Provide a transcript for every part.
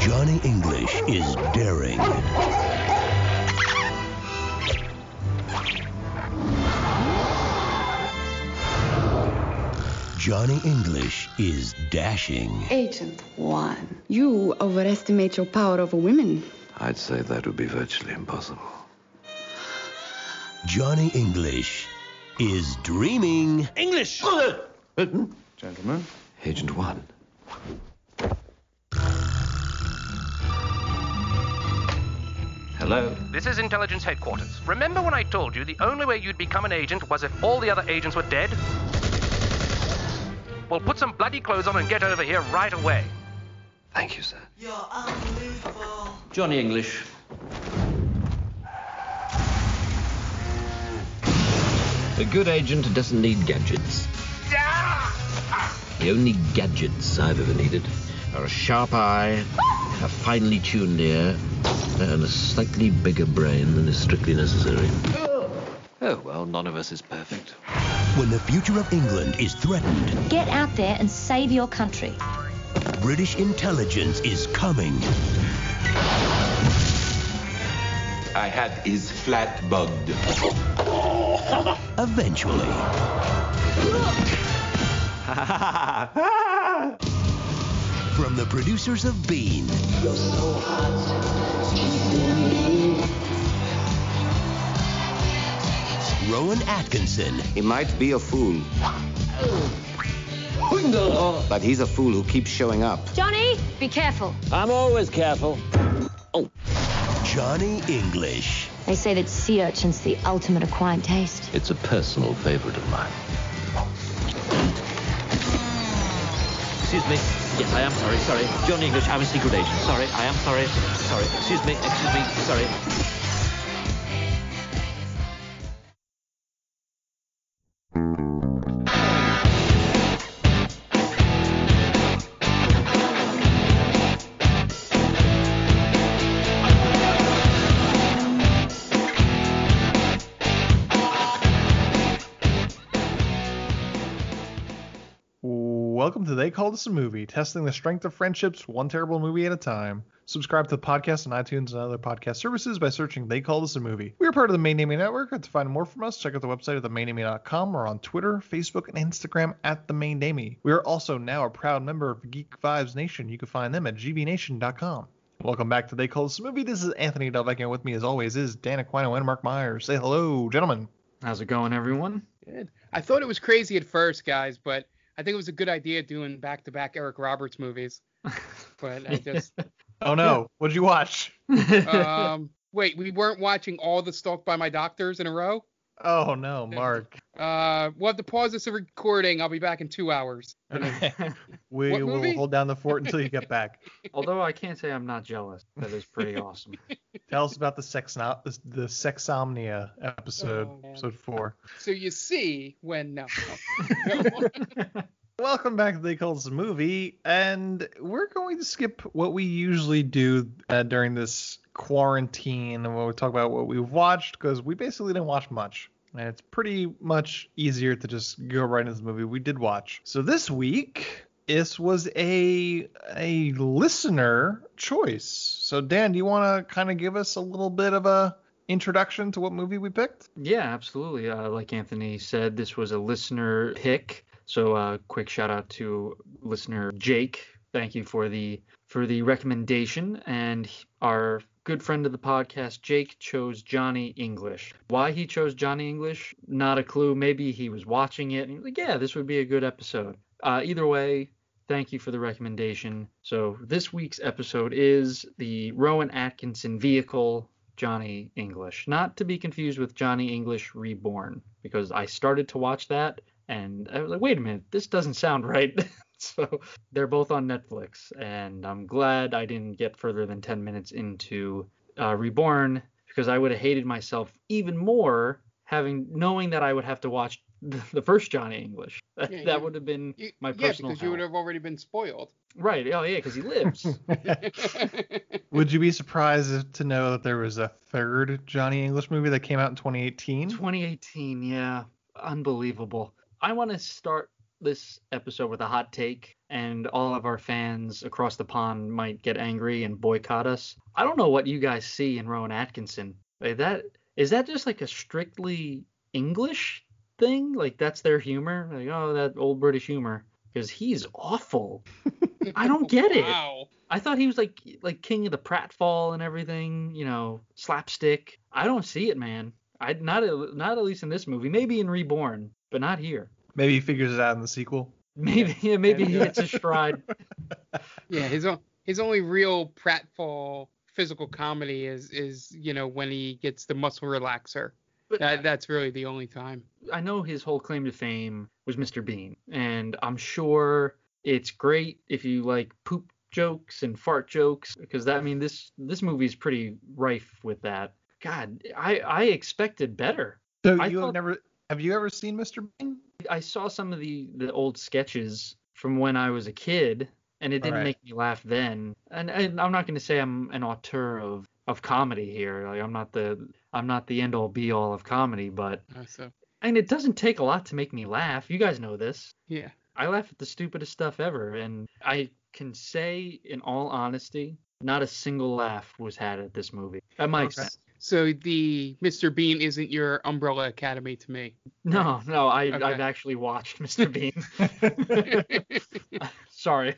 Johnny English is daring. Johnny English is dashing. Agent One, you overestimate your power over women. I'd say that would be virtually impossible. Johnny English is dreaming. English! Gentlemen. Agent One. Hello? This is intelligence headquarters. Remember when I told you the only way you'd become an agent was if all the other agents were dead? Well, put some bloody clothes on and get over here right away. Thank you, sir. You're unbelievable. Johnny English. A good agent doesn't need gadgets. The only gadgets I've ever needed are a sharp eye, a finely tuned ear, and a slightly bigger brain than is strictly necessary. Oh, well, none of us is perfect. When the future of England is threatened, Get out there and save your country. British intelligence is coming. I had his flat bugged. Eventually. From the producers of Bean. Rowan Atkinson. He might be a fool. But he's a fool who keeps showing up. Johnny, be careful. I'm always careful. Oh. Johnny English. They say that sea urchin's the ultimate acquired taste. It's a personal favorite of mine. Excuse me. Yes, I am sorry. Sorry. Johnny English, I'm a secret agent. Sorry, I am sorry. Sorry. Excuse me. Excuse me. Sorry. Welcome to They Called Us a Movie, testing the strength of friendships one terrible movie at a time. Subscribe to the podcast on iTunes and other podcast services by searching They Called Us a Movie. We are part of the Main Naming Network. To find more from us, check out the website at themainnaming.com or on Twitter, Facebook, and Instagram at The Main Naming. We are also now a proud member of Geek Vibes Nation. You can find them at gvnation.com. Welcome back to They Called Us a Movie. This is Anthony Delvecchio, and with me as always is Dan Aquino and Mark Myers. Say hello, gentlemen. How's it going, everyone? Good. I thought it was crazy at first, guys, but I think it was a good idea doing back-to-back Eric Roberts movies. But I just Oh no, what'd you watch? um wait, we weren't watching all the Stalked by My Doctors in a row? Oh no, Mark. Uh, we'll have to pause this recording. I'll be back in two hours. we What will movie? hold down the fort until you get back. Although I can't say I'm not jealous. That is pretty awesome. Tell us about the sex the, the sexomnia episode, Oh, episode four. So you see when no. Welcome back to They Call This Movie, and we're going to skip what we usually do uh, during this quarantine, and we'll talk about what we've watched because we basically didn't watch much, and it's pretty much easier to just go right into the movie we did watch. So this week, this was a a listener choice. So Dan, do you want to kind of give us a little bit of a introduction to what movie we picked? Yeah, absolutely. Uh, like Anthony said, this was a listener pick. So uh, quick shout out to listener Jake. Thank you for the for the recommendation. And our good friend of the podcast, Jake, chose Johnny English. Why he chose Johnny English, not a clue. Maybe he was watching it and like, yeah, this would be a good episode. Uh, either way, thank you for the recommendation. So this week's episode is the Rowan Atkinson vehicle Johnny English. Not to be confused with Johnny English Reborn, because I started to watch that and I was like, wait a minute, this doesn't sound right. so they're both on Netflix, and I'm glad I didn't get further than 10 minutes into uh, Reborn because I would have hated myself even more having knowing that I would have to watch the, the first Johnny English. That, Yeah, that you- would have been You- my yeah, personal because you would have already been spoiled. Right. Oh yeah, because he lives. Would you be surprised to know that there was a third Johnny English movie that came out in 2018? 2018, yeah. Unbelievable. I want to start this episode with a hot take, and all of our fans across the pond might get angry and boycott us. I don't know what you guys see in Rowan Atkinson. Like that is that just like a strictly English thing? Like that's their humor? Like oh, that old British humor. Because he's awful. I don't get it. Wow. I thought he was like like king of the pratfall and everything, you know, slapstick. I don't see it, man. I not not at least in this movie. Maybe in Reborn, but not here. Maybe he figures it out in the sequel. Maybe yeah, maybe he hits a stride. Yeah, his o- his only real pratfall physical comedy is is you know when he gets the muscle relaxer. that that's really the only time. I know his whole claim to fame was Mr. Bean, and I'm sure it's great if you like poop jokes and fart jokes because that I mean this this movie is pretty rife with that. God, I I expected better. So I you have never have you ever seen Mr. Bean? I saw some of the the old sketches from when I was a kid, and it didn't Alright. make me laugh then. And, and I'm not going to say I'm an auteur of of comedy here. Like I'm not the I'm not the end all be all of comedy, but so and it doesn't take a lot to make me laugh. You guys know this. yeah, I laugh at the stupidest stuff ever, and I can say in all honesty, not a single laugh was had at this movie. At my Okay. expense. So the Mr. Bean isn't your Umbrella Academy to me. No, no, I Okay. I've actually watched Mr. Bean. Sorry.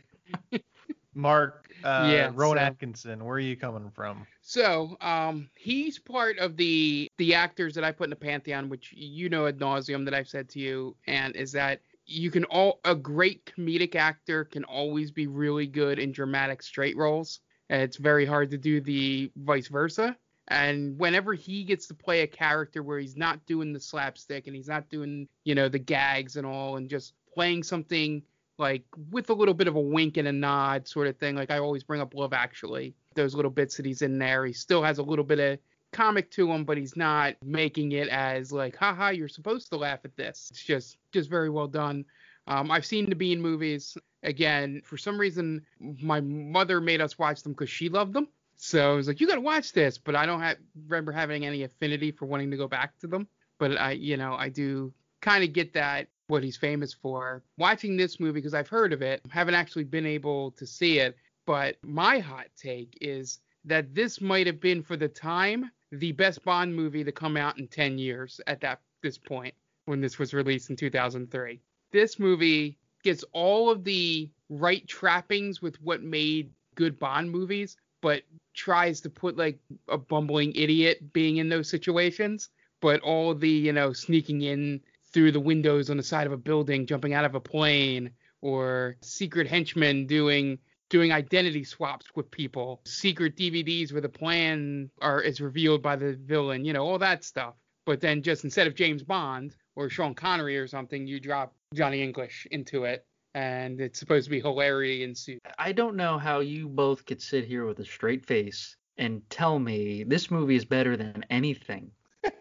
Mark uh, Yeah, Rowan so- Atkinson, where are you coming from? So, um, he's part of the the actors that I put in the pantheon, which you know ad nauseum that I've said to you, and is that you can all a great comedic actor can always be really good in dramatic straight roles. It's very hard to do the vice versa. And whenever he gets to play a character where he's not doing the slapstick and he's not doing, you know, the gags and all, and just playing something like with a little bit of a wink and a nod sort of thing. Like I always bring up Love Actually. Those little bits that he's in there, he still has a little bit of comic to him, but he's not making it as like, haha, you're supposed to laugh at this. It's just just very well done. Um, I've seen the Bean movies. Again, for some reason, my mother made us watch them because she loved them. So I was like, you got to watch this, but I don't have, remember having any affinity for wanting to go back to them. But I, you know, I do kind of get that what he's famous for. Watching this movie because I've heard of it, haven't actually been able to see it. But my hot take is that this might have been for the time the best Bond movie to come out in 10 years at that this point when this was released in 2003. This movie gets all of the right trappings with what made good Bond movies, but tries to put like a bumbling idiot being in those situations. But all the, you know, sneaking in through the windows on the side of a building, jumping out of a plane, or secret henchmen doing doing identity swaps with people, secret DVDs where the plan are is revealed by the villain, you know, all that stuff. but then just instead of James Bond or Sean Connery or something, you drop Johnny English into it, and it's supposed to be hilarity ensues. I don't know how you both could sit here with a straight face and tell me this movie is better than anything.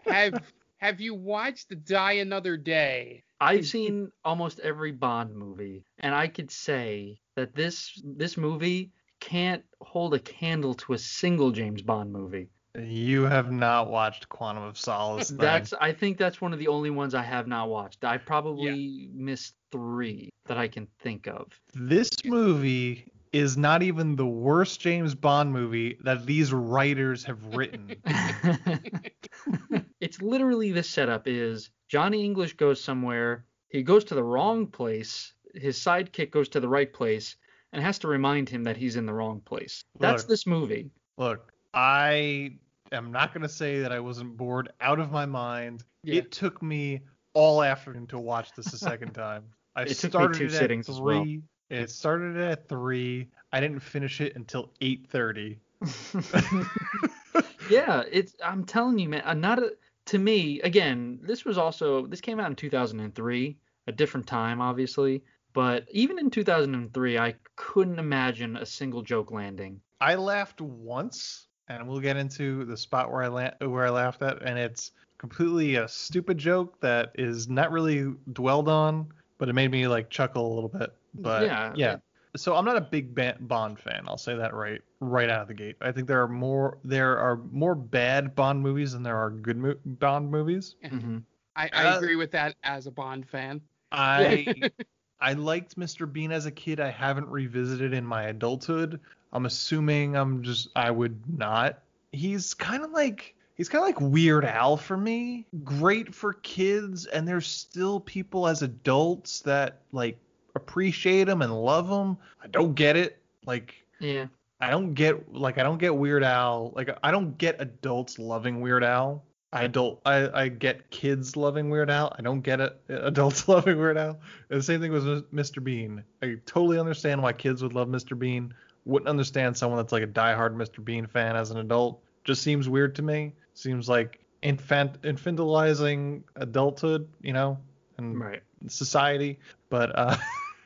have Have you watched Die Another Day? I've seen almost every Bond movie, and I could say that this this movie can't hold a candle to a single James Bond movie. You have not watched Quantum of Solace. Then. That's I think that's one of the only ones I have not watched. I probably yeah. missed three that I can think of. This movie is not even the worst James Bond movie that these writers have written. it's literally the setup is Johnny English goes somewhere, he goes to the wrong place, his sidekick goes to the right place and has to remind him that he's in the wrong place. That's Look. this movie. Look, I am not going to say that I wasn't bored out of my mind. Yeah. It took me all afternoon to watch this a second time. I It took me started two it sittings at as well. three. It started at three. I didn't finish it until eight thirty. yeah, it's I'm telling you, man. Not a, to me. Again, this was also this came out in 2003, a different time, obviously. But even in 2003, I couldn't imagine a single joke landing. I laughed once, and we'll get into the spot where I la- where I laughed at, and it's completely a stupid joke that is not really dwelled on, but it made me like chuckle a little bit. But Yeah, yeah. So I'm not a big Bond fan. I'll say that right right out of the gate. I think there are more there are more bad Bond movies than there are good mo- Bond movies. Mm-hmm. I, I Uh, agree with that as a Bond fan. I I liked Mr. Bean as a kid. I haven't revisited in my adulthood. I'm assuming I'm just I would not. He's kind of like he's kind of like Weird Al for me. Great for kids and there's still people as adults that like appreciate him and love him. I don't get it. Like Yeah. I don't get like I don't get Weird Al. Like I don't get adults loving Weird Al. I don't I, I get kids loving Weird Al. I don't get it adults loving Weird Al. And the same thing with Mr. Bean. I totally understand why kids would love Mr. Bean. Wouldn't understand someone that's like a diehard Mr. Bean fan as an adult. Just seems weird to me. Seems like infant infantilizing adulthood, you know, and Right. society. But uh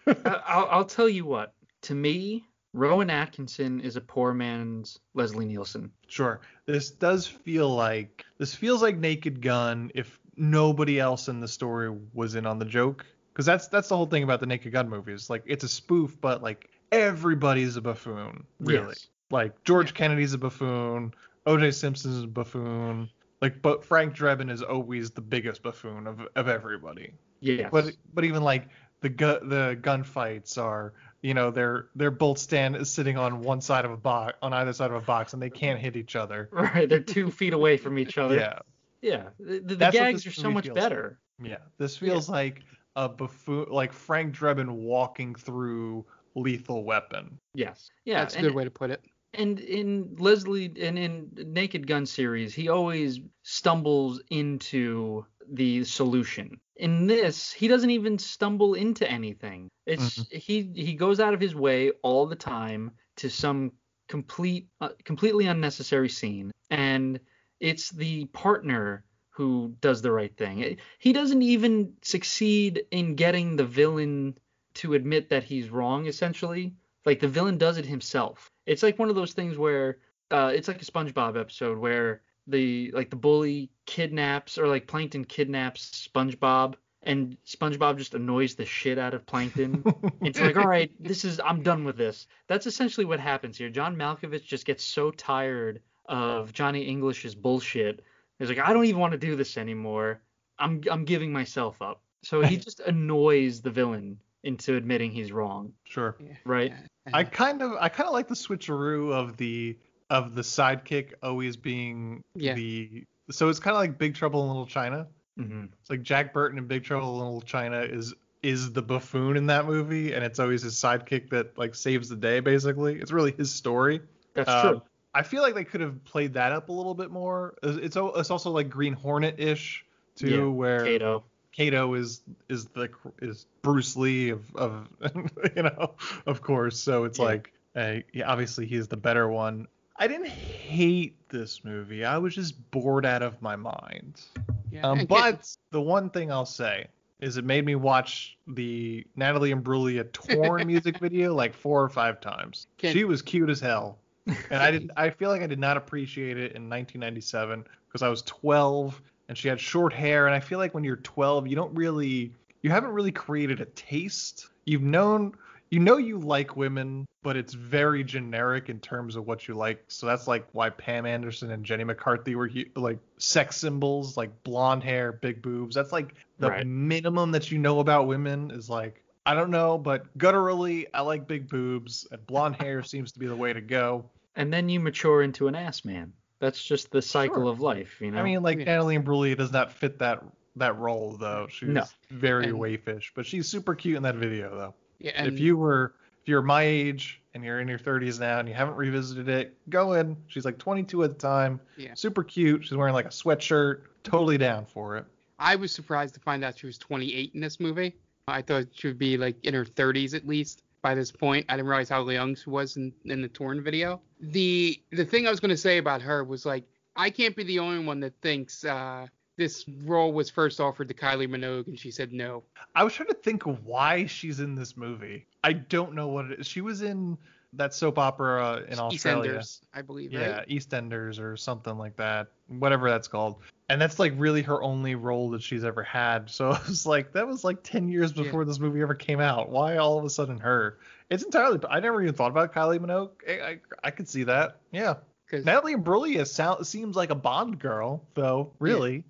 I'll, I'll tell you what. To me, Rowan Atkinson is a poor man's Leslie Nielsen. Sure. This does feel like this feels like Naked Gun if nobody else in the story was in on the joke. Because that's that's the whole thing about the Naked Gun movies. Like it's a spoof, but like everybody's a buffoon, really. Yes. Like George Kennedy's a buffoon, O.J. Simpson's a buffoon. Like, but Frank Drebin is always the biggest buffoon of of everybody. Yes. But but even like the gu- the gunfights are you know they're they're both stand is sitting on one side of a box on either side of a box and they can't hit each other. Right, they're two feet away from each other. Yeah. Yeah. The, the, the gags are so much better. Yeah. This feels like a buffoon like Frank Drebin walking through Lethal Weapon. Yes. Yeah. That's a and- good way to put it. And in Leslie and in Naked Gun series, he always stumbles into the solution. In this, he doesn't even stumble into anything. It's he he goes out of his way all the time to some complete uh, completely unnecessary scene and it's the partner who does the right thing. He doesn't even succeed in getting the villain to admit that he's wrong essentially. Like the villain does it himself. It's like one of those things where uh, it's like a SpongeBob episode where the like the bully kidnaps or like Plankton kidnaps SpongeBob and SpongeBob just annoys the shit out of Plankton. it's like, all right, this is I'm done with this. That's essentially what happens here. John Malkovich just gets so tired of Johnny English's bullshit. He's like, I don't even want to do this anymore. I'm I'm giving myself up. So he just annoys the villain into admitting he's wrong. Sure. Right? I kind of I kind of like the switcheroo of the of the sidekick always being Yeah. the so it's kind of like Big Trouble in Little China. Mm-hmm. It's like Jack Burton in Big Trouble in Little China is is the buffoon in that movie, and it's always his sidekick that like saves the day. Basically, it's really his story. That's Um, true. I feel like they could have played that up a little bit more. It's it's, it's also like Green Hornet ish too, Yeah, where Kato. Kato is is the is Bruce Lee of of you know of course. So it's Yeah. like uh, yeah, obviously he's the better one. I didn't hate this movie. I was just bored out of my mind. Yeah, Um, but the one thing I'll say is it made me watch the Natalie Imbruglia torn music video like four or five times. She was cute as hell, and I did. I feel like I did not appreciate it in 1997 because I was 12 and she had short hair, and I feel like when you're 12, you don't really, you haven't really created a taste. You've known. You know you like women, but it's very generic in terms of what you like. So that's like why Pam Anderson and Jenny McCarthy were like sex symbols, like blonde hair, big boobs. That's like the Right. minimum that you know about women is like I don't know, but gutturally I like big boobs and blonde hair seems to be the way to go. And then you mature into an ass man. That's just the cycle Sure. of life, you know. I mean, like Yeah. Natalie Imbruglia does not fit that that role though. She's No. very And- wayfish, but she's super cute in that video though. yeah, and if you were if you're my age and you're in your 30s now and you haven't revisited it, go in. She's like 22 at the time. Yeah. Super cute. She's wearing like a sweatshirt. Totally down for it. I was surprised to find out she was 28 in this movie. I thought she would be like in her 30s at least by this point. I didn't realize how young she was in, in the torn video. The the thing I was to say about her was like I can't be the only one that thinks uh, this role was first offered to Kylie Minogue and she said no. I was trying to think why she's in this movie. I don't know what it is. She was in that soap opera in Australia. EastEnders, I believe, Yeah, right? EastEnders or something like that, whatever that's called. And that's like really her only role that she's ever had. So I was like, that was like 10 years Yeah. before this movie ever came out. Why all of a sudden her? It's entirely. I never even thought about Kylie Minogue. I, I, I could see that. Yeah. Natalie Imbruglia sound, seems like a Bond girl, though. Really,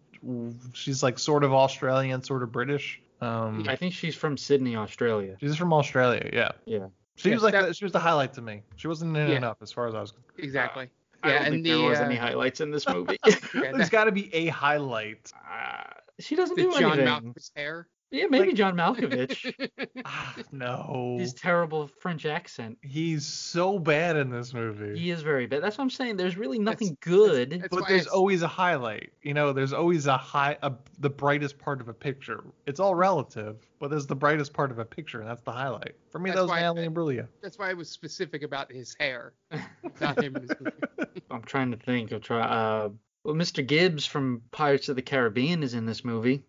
she's like sort of Australian, sort of British. Um, I think she's from Sydney, Australia. she's from Australia. Yeah. Yeah. She Yeah, was like that- the, she was the highlight to me. She wasn't in Yeah. enough as far as I was. Exactly. I yeah, don't and think the there was uh, any highlights in this movie. yeah, There's that- got to be a highlight. Uh, she doesn't the do John anything. Malkovich hair. Yeah, maybe Like- John Malkovich. Ah, no. His terrible French accent. He's so bad in this movie. He is very bad. That's what I'm saying. There's really nothing That's- good. that's but there's it's- always a highlight. You know, there's always a high, a, the brightest part of a picture. It's all relative, but there's the brightest part of a picture, and that's the highlight. For me, That's that was why- Natalie Imbruglia. That's why I was specific about his hair, not him in this movie. I'm trying to think. I'm trying. Uh, well, Mr. Gibbs from Pirates of the Caribbean is in this movie.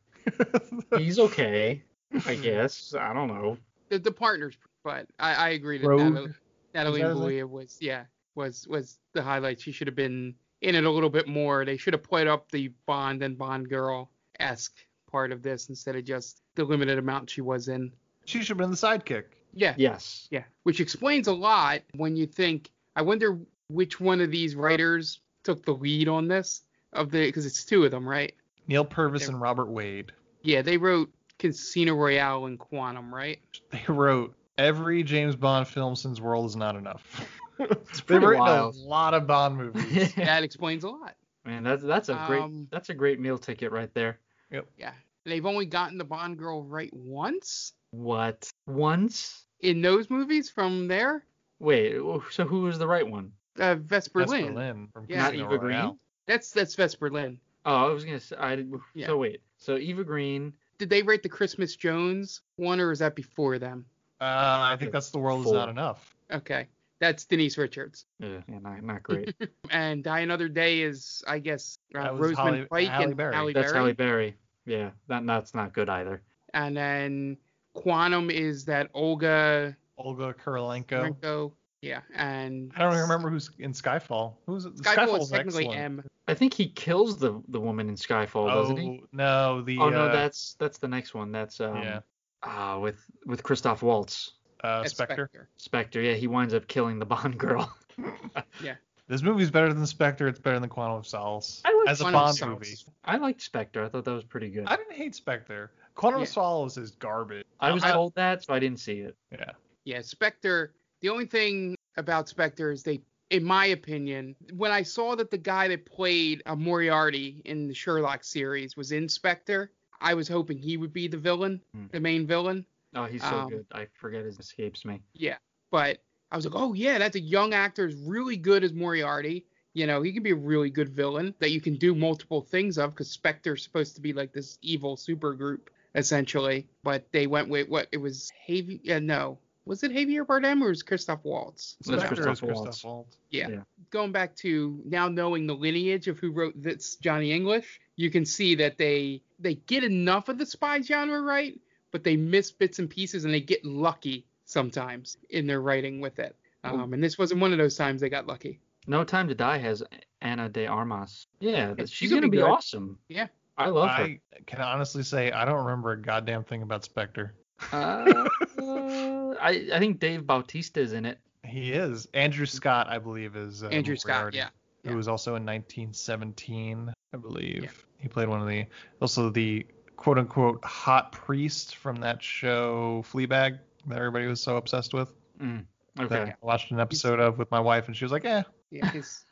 He's okay, I hmm. guess. I don't know. The, the partners, but I, I agree that Rogue. Natalie, Natalie that his was yeah was was the highlight. She should have been in it a little bit more. They should have played up the Bond and Bond girl esque part of this instead of just the limited amount she was in. She should have been the sidekick. Yeah, Yes. yeah, which explains a lot when you think. I wonder which one of these writers took the lead on this of the because it's two of them, right? Neal Purvis Yeah. and Robert Wade. Yeah, they wrote Casino Royale and Quantum, right? They wrote every James Bond film since World Is Not Enough. They've pretty written wild. a lot of Bond movies. That explains a lot. Man, that's that's a great Um, that's a great meal ticket right there. Yep. Yeah. They've only gotten the Bond girl right once What? Once? in those movies from there. Wait. So who was the right one? Uh, Vesper That's Lynd. Berlin from Yeah. Not Eva Royale. Green? That's that's Vesper Lynd. Oh, I was gonna say. I, Yeah. So wait. So Eva Green. Did they write the Christmas Jones one or is that before them? Uh, I think that's the world is not enough. Okay. That's Denise Richards. Yeah, yeah, not, not great. And Die Another Day is, I guess, uh, That was Rosamund Halle- Pike Halle and Berry. Halle That's Berry. Halle Berry. Yeah, that that's not good either. And then Quantum is that Olga Olga Kurylenko. Renko. Yeah. And I don't even remember who's in Skyfall. Who's it? Skyfall is Skyfall's technically excellent. M. I think he kills the the woman in Skyfall, doesn't he? Oh no, the Oh no, uh, that's that's the next one. That's um Yeah. ah with with Christoph Waltz. uh, Spectre. Spectre. Spectre, yeah, he winds up killing the Bond girl. Yeah. This movie's better than Spectre. It's better than Quantum of Solace I like as a Quantum of Bond Solace. movie. I liked Spectre. I thought that was pretty good. I didn't hate Spectre. Quantum of Solace is garbage. I was I- told that, so I didn't see it. Yeah. Yeah, Spectre. The only thing about Spectre is they, in my opinion, when I saw that the guy that played uh, Moriarty in the Sherlock series was in Spectre, I was hoping he would be the villain, Hmm. the main villain. Oh, he's so Um, good. I forget his escapes me. Yeah, but I was like, oh yeah, that's a young actor, is really good as Moriarty. You know, he can be a really good villain that you can do multiple things of because Spectre's supposed to be like this evil super group essentially. But they went with what it was. Havi, yeah, no, Was it Javier Bardem or was it Christoph Waltz? That's Spectre Christoph is Christoph Waltz. Waltz. Yeah. Yeah. Going back to now knowing the lineage of who wrote this Johnny English, you can see that they they get enough of the spy genre right, but they miss bits and pieces and they get lucky sometimes in their writing with it. Um, and this wasn't one of those times they got lucky. No Time to Die has Ana de Armas. Yeah, Yeah, she's, she's gonna gonna be be awesome. Yeah. I love her. I can honestly say I don't remember a goddamn thing about Spectre. Uh, I I think Dave Bautista is in it. He is. Andrew Scott, I believe, is uh, Andrew Scott, Moriarty, yeah. Who was also in 1917, I believe. He played one of the, also the quote unquote hot priest from that show Fleabag that everybody was so obsessed with. Mm, That okay. I watched an episode of with my wife, and she was like, "Eh, Yeah, his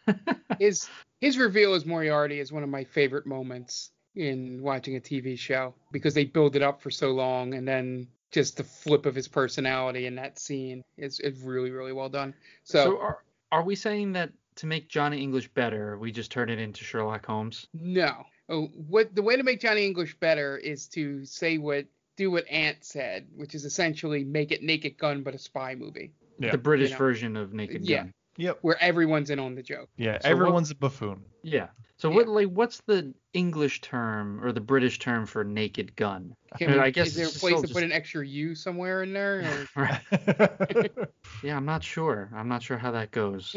his his reveal as Moriarty is one of my favorite moments in watching a TV show because they build it up for so long and then just the flip of his personality in that scene is, is really really well done. So, So, are are we saying that to make Johnny English better, we just turn it into Sherlock Holmes? no, oh, what the way to make Johnny English better is to say what do what Ant said, which is essentially make it Naked Gun but a spy movie. Yeah. The British You know. version of Naked Yeah. Gun. Yep, Where everyone's in on the joke. yeah, So everyone's a buffoon." Yeah. So what like what's the English term or the British term for naked gun? Can I guess is there a place to just- put an extra U somewhere in there? or- Yeah, I'm not sure. I'm not sure how that goes.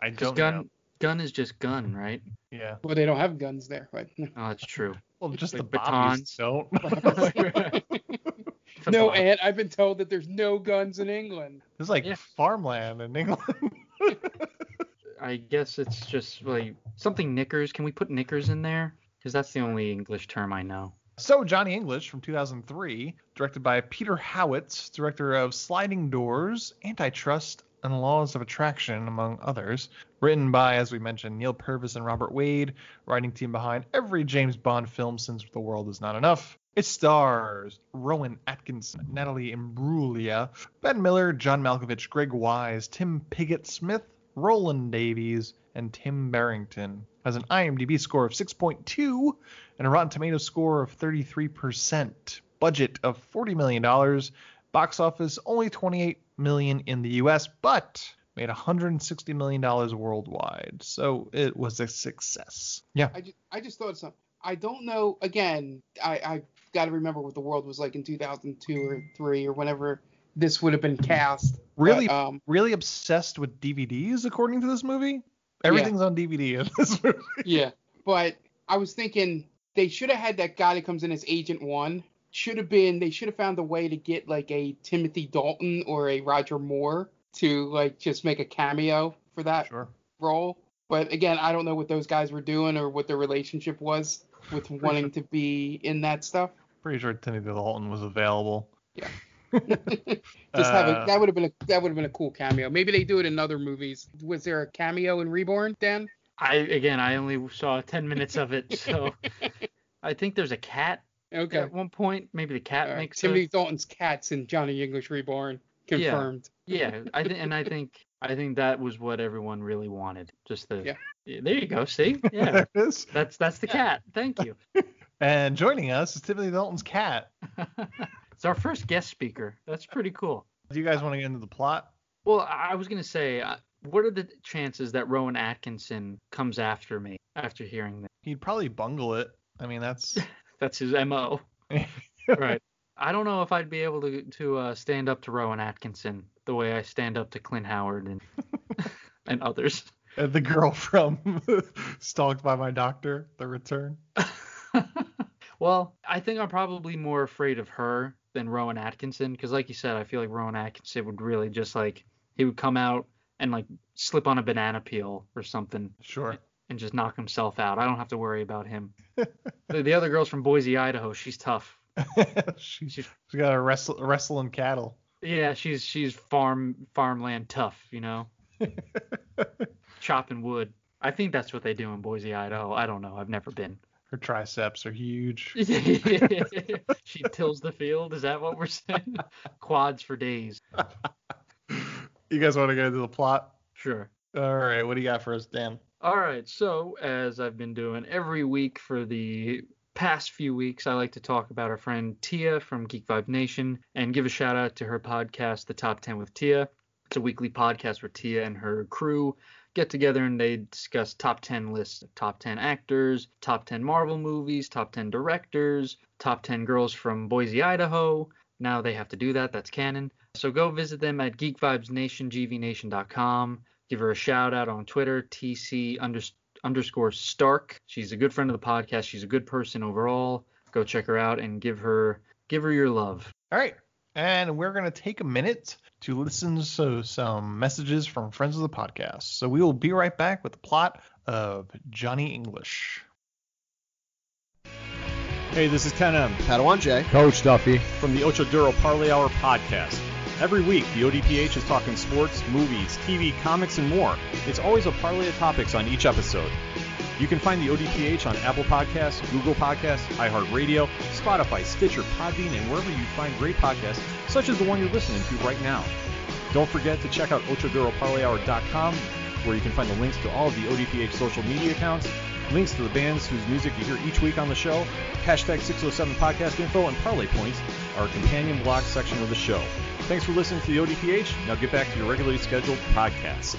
I don't gun know. gun is just gun, right? Yeah. Well, they don't have guns there, but Oh, that's true. Well, just Like the batons. don't. No, Ant. I've been told that there's no guns in England. There's like Yeah. farmland in England. I guess it's just like something knickers. Can we put knickers in there? Because that's the only English term I know. So, Johnny English from 2003, directed by Peter Howitt, director of Sliding Doors, Antitrust, and Laws of Attraction, among others. Written by, as we mentioned, Neal Purvis and Robert Wade, writing team behind every James Bond film since The World Is Not Enough. It stars Rowan Atkinson, Natalie Imbruglia, Ben Miller, John Malkovich, Greg Wise, Tim Pigott Smith, Roland Davies, and Tim Barrington. Has an IMDb score of 6.2 and a Rotten Tomatoes score of 33%. Budget of $40 million. Box office only 28 million in the US, but made 160 million dollars worldwide. So it was a success. Yeah. I just, I just thought something. I don't know. Again, I I got to remember what the world was like in 2002 or three or whenever this would have been cast. Really, But, um, really obsessed with DVDs according to this movie. Everything's on DVD in this movie. yeah. But I was thinking they should have had that guy that comes in as Agent One. Should have been. They should have found a way to get like a Timothy Dalton or a Roger Moore to like just make a cameo for that Sure. role. But again, I don't know what those guys were doing or what their relationship was with wanting to be in that stuff. Pretty sure Timothy Dalton was available. Yeah. Just have Uh, a, that would have been a that would have been a cool cameo. Maybe they do it in other movies. Was there a cameo in Reborn, Dan? I again, I only saw 10 minutes of it, so I think there's a cat Okay. at one point. Maybe the cat All right. makes Timothy a, Dalton's cats in Johnny English Reborn confirmed. Yeah, I think, and I think I think that was what everyone really wanted. Just the Yeah. Yeah, There you go. See? Yeah. There it is. That's that's the cat. Thank you. And joining us is Timothy Dalton's cat. It's our first guest speaker. That's pretty cool. Do you guys want to get into the plot? Well, I I was gonna say, uh, what are the chances that Rowan Atkinson comes after me after hearing that? He'd probably bungle it. I mean, that's That's his mo. right. I don't know if I'd be able to to uh, stand up to Rowan Atkinson the way I stand up to Clint Howard and and others. Uh, the girl from Stalked by My Doctor, The Return. Well, I think I'm probably more afraid of her than Rowan Atkinson because, like you said, I feel like Rowan Atkinson would really just like he would come out and like slip on a banana peel or something Sure. and just knock himself out. I don't have to worry about him. the, the other girl's from Boise, Idaho. She's tough. she, she's got to wrestle, wrestle in cattle. Yeah, she's she's farm farmland tough, you know, chopping wood. I think that's what they do in Boise, Idaho. I don't know. I've never been. Her triceps are huge. she tills the field. Is that what we're saying? Quads for days. You guys want to go into the plot? Sure. All right. What do you got for us, Dan? All right. So, as I've been doing every week for the past few weeks, I like to talk about our friend Tia from Geek Vibe Nation and give a shout out to her podcast, The Top 10 with Tia. It's a weekly podcast where Tia and her crew get together and they discuss top 10 lists of top 10 actors, top 10 Marvel movies, top 10 directors, top 10 girls from Boise, Idaho. Now they have to do that. That's canon. So go visit them at geekvibesnation, Give her a shout out on Twitter, TC underscore Stark. She's a good friend of the podcast. She's a good person overall. Go check her out and give her give her your love. All right. And we're going to take a minute to listen to some messages from friends of the podcast. So we will be right back with the plot of Johnny English. Hey, this is Ken M. Padawan J. Coach Duffy. From the Ocho Duro Parlay Hour podcast. Every week, the ODPH is talking sports, movies, TV, comics, and more. It's always a parlay of topics on each episode. You can find the ODPH on Apple Podcasts, Google Podcasts, iHeartRadio, Spotify, Stitcher, Podbean, and wherever you find great podcasts, such as the one you're listening to right now. Don't forget to check out OchoDuroParlayHour.com, where you can find the links to all of the ODPH social media accounts, links to the bands whose music you hear each week on the show, hashtag 607 podcast info, and parlay points, our companion blog section of the show. Thanks for listening to the ODPH. Now get back to your regularly scheduled podcast.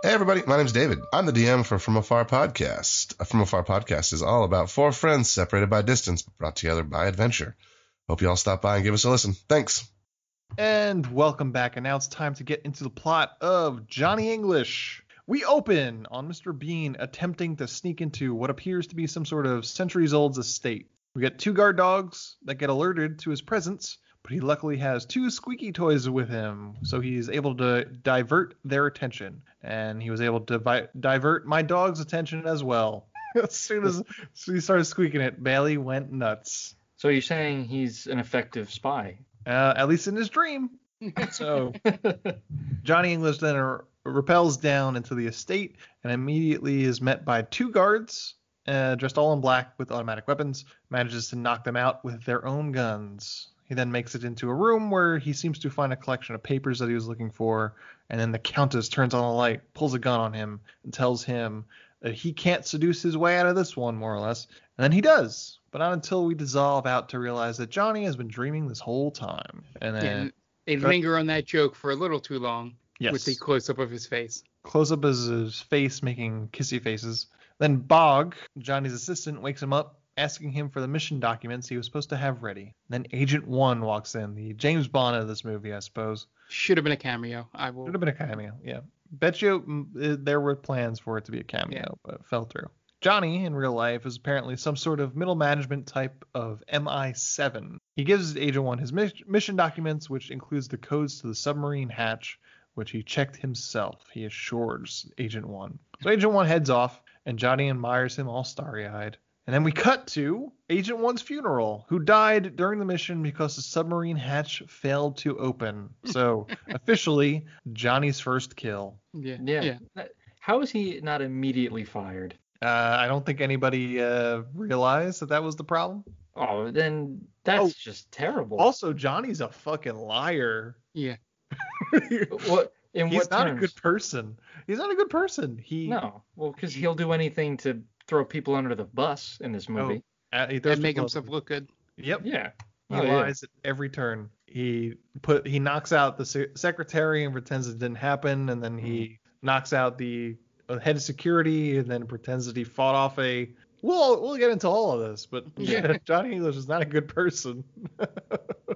Hey everybody, my name's David. I'm the DM for From Afar Podcast. A From Afar Podcast is all about four friends separated by distance, but brought together by adventure. Hope you all stop by and give us a listen. Thanks. And welcome back. And now it's time to get into the plot of Johnny English. We open on Mr. Bean attempting to sneak into what appears to be some sort of centuries old estate. We get two guard dogs that get alerted to his presence, but he luckily has two squeaky toys with him, so he's able to divert their attention. And he was able to vi- divert my dog's attention as well. as soon as he started squeaking it, Bailey went nuts. So you're saying he's an effective spy? Uh, at least in his dream. So Johnny English then r- repels down into the estate and immediately is met by two guards uh, dressed all in black with automatic weapons, manages to knock them out with their own guns. He then makes it into a room where he seems to find a collection of papers that he was looking for, and then the Countess turns on a light, pulls a gun on him, and tells him that he can't seduce his way out of this one, more or less. And then he does, but not until we dissolve out to realize that Johnny has been dreaming this whole time. And then and they linger on that joke for a little too long Yes. with the close up of his face. close up is his face making kissy faces. Then Bog, Johnny's assistant, wakes him up, asking him for the mission documents he was supposed to have ready. Then Agent One walks in, the James Bond of this movie, I suppose. Should have been a cameo. I will. Should have been a cameo, yeah. Bet you mm, uh, there were plans for it to be a cameo, but it fell through. Johnny, in real life, is apparently some sort of middle management type of MI7. He gives Agent One his mission documents, which includes the codes to the submarine hatch, which he checked himself. He assures Agent One. So Agent One heads off, and Johnny admires him all starry-eyed. And then we cut to Agent One's funeral, who died during the mission because the submarine hatch failed to open. So officially, Johnny's first kill. Yeah. Yeah. How is he not immediately fired? Uh, I don't think anybody uh, realized that that was the problem. Oh, then that's just terrible. Also, Johnny's a fucking liar. Yeah. what? In He's what not terms? a good person. He's not a good person. He No, well, because he'll do anything to throw people under the bus in this movie. uh, he throws And make himself look good. Yep. Yeah. He Oh, yeah. lies at every turn. He put he knocks out the se- secretary and pretends it didn't happen, and then he knocks out the uh, head of security, and then pretends that he fought off a. We'll we'll get into all of this, but Yeah. Johnny English is not a good person. All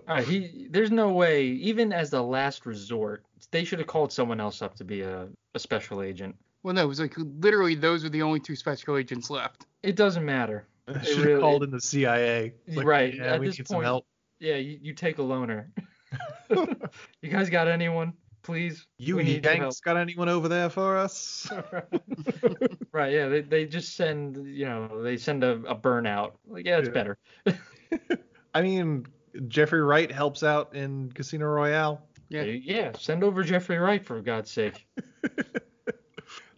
right, he there's no way, even as the last resort, they should have called someone else up to be a, a special agent. Well, no, it was like literally those are the only two special agents left. It doesn't matter. I should have really- called in the CIA. Like, right. Yeah, At we this need point, some help. yeah, you, you take a loner. you guys got anyone? Please. You we need your Yanks got anyone over there for us? right. Yeah. They, they just send you know they send a, a burnout. Like yeah, it's Yeah. better. I mean, Jeffrey Wright helps out in Casino Royale. Yeah. Yeah. Send over Jeffrey Wright for God's sake.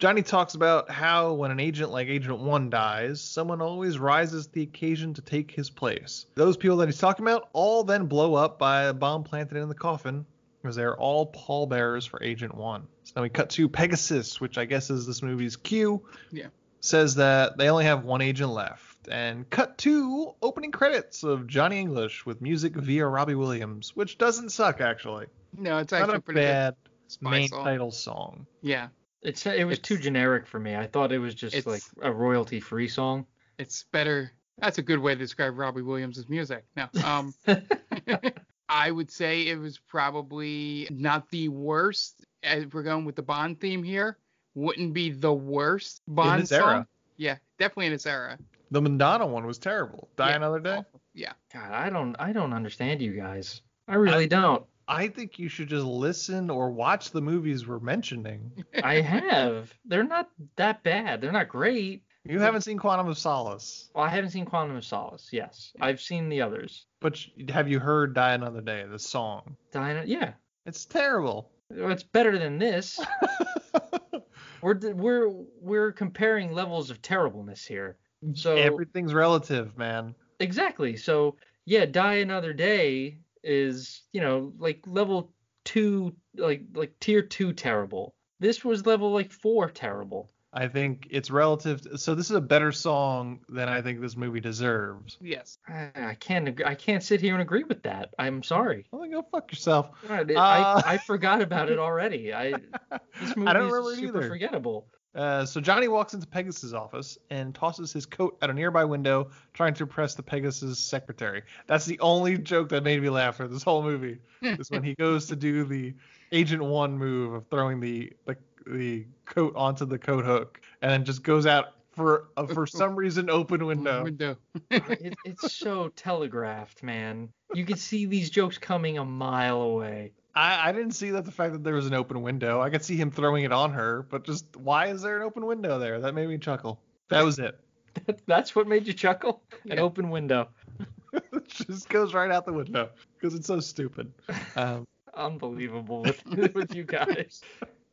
Johnny talks about how when an agent like Agent One dies, someone always rises to the occasion to take his place. Those people that he's talking about all then blow up by a bomb planted in the coffin, because they're all pallbearers for Agent One. So then we cut to Pegasus, which I guess is this movie's Q. Yeah. Says that they only have one agent left. And cut to opening credits of Johnny English with music via Robbie Williams, which doesn't suck actually. No, it's actually Not a pretty bad main song. title song. Yeah. It's it was too generic for me. I thought it was just like a royalty free song. It's better. That's a good way to describe Robbie Williams' music. No. Um, I would say it was probably not the worst. As we're going with the Bond theme here, wouldn't be the worst Bond its song. era. Yeah, definitely in its era. The Madonna one was terrible. Die Yeah. Another Day. Yeah. God, I don't I don't understand you guys. I really don't. I think you should just listen or watch the movies we're mentioning. I have. They're not that bad. They're not great. You haven't seen Quantum of Solace, Well, I haven't seen Quantum of Solace. Yes, I've seen the others. but have you heard Die Another Day, the song? Diana, yeah, It's terrible. It's better than this. we're we're we're comparing levels of terribleness here. So Everything's relative, man. exactly. So yeah, Die Another Day is you know like level two, like like tier two terrible. This was level like four terrible. I think it's relative. To, so this is a better song than I think this movie deserves. Yes. I, I can't ag- I can't sit here and agree with that. I'm sorry. Well, then go fuck yourself. I, Uh, I, I forgot about it already. I this movie I don't is remember super either. forgettable. Uh, so Johnny walks into Pegasus' office and tosses his coat at a nearby window, trying to impress the Pegasus secretary. That's the only joke that made me laugh for this whole movie. is when he goes to do the Agent One move of throwing the the, the coat onto the coat hook, and then just goes out for a, for some reason open window. Window. it, it's so telegraphed, man. You can see these jokes coming a mile away. I, I didn't see that the fact that there was an open window. I could see him throwing it on her, but just why is there an open window there? That made me chuckle. That was it. That's what made you chuckle? An open window. it just goes right out the window because it's so stupid. Um, Unbelievable with, with you guys.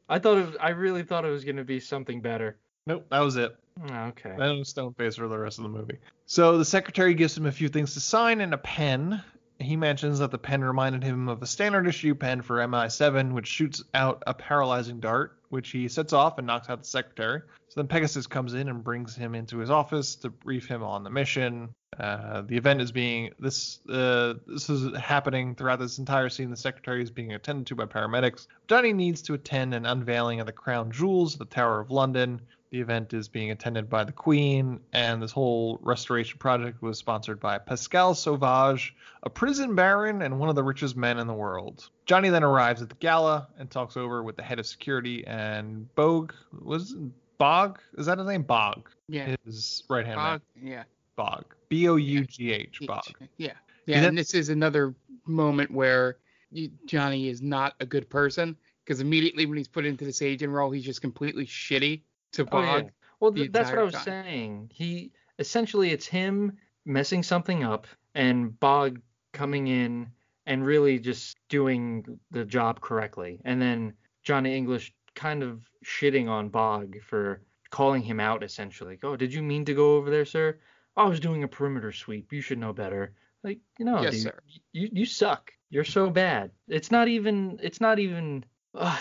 I thought it was, I really thought it was going to be something better. nope, that was it. Okay. Then it stone face for the rest of the movie. So the secretary gives him a few things to sign and a pen. He mentions that the pen reminded him of a standard issue pen for MI7, which shoots out a paralyzing dart, which he sets off and knocks out the secretary. So then Pegasus comes in and brings him into his office to brief him on the mission. Uh, the event is being this uh, this is happening throughout this entire scene. The secretary is being attended to by paramedics. Johnny needs to attend an unveiling of the crown jewels the Tower of London. The event is being attended by the Queen, and this whole restoration project was sponsored by Pascal Sauvage, a prison baron and one of the richest men in the world. Johnny then arrives at the gala and talks over with the head of security and Bogue. Was Bog? Is that his name? Bog. Yeah. His right hand man. Yeah. Bog. B O U G H. Bog. Yeah. Yeah. And this is another moment where you, Johnny is not a good person because immediately when he's put into this agent role, he's just completely shitty to Oh, yeah. Well, th- that's what I was time. saying. He essentially it's him messing something up and Bog coming in and really just doing the job correctly, and then Johnny English kind of shitting on Bog for calling him out essentially. Oh, did you mean to go over there, sir? I was doing a perimeter sweep. You should know better. Like, no, Yes, dude, sir. you you suck. You're so bad. It's not even. It's not even. Uh,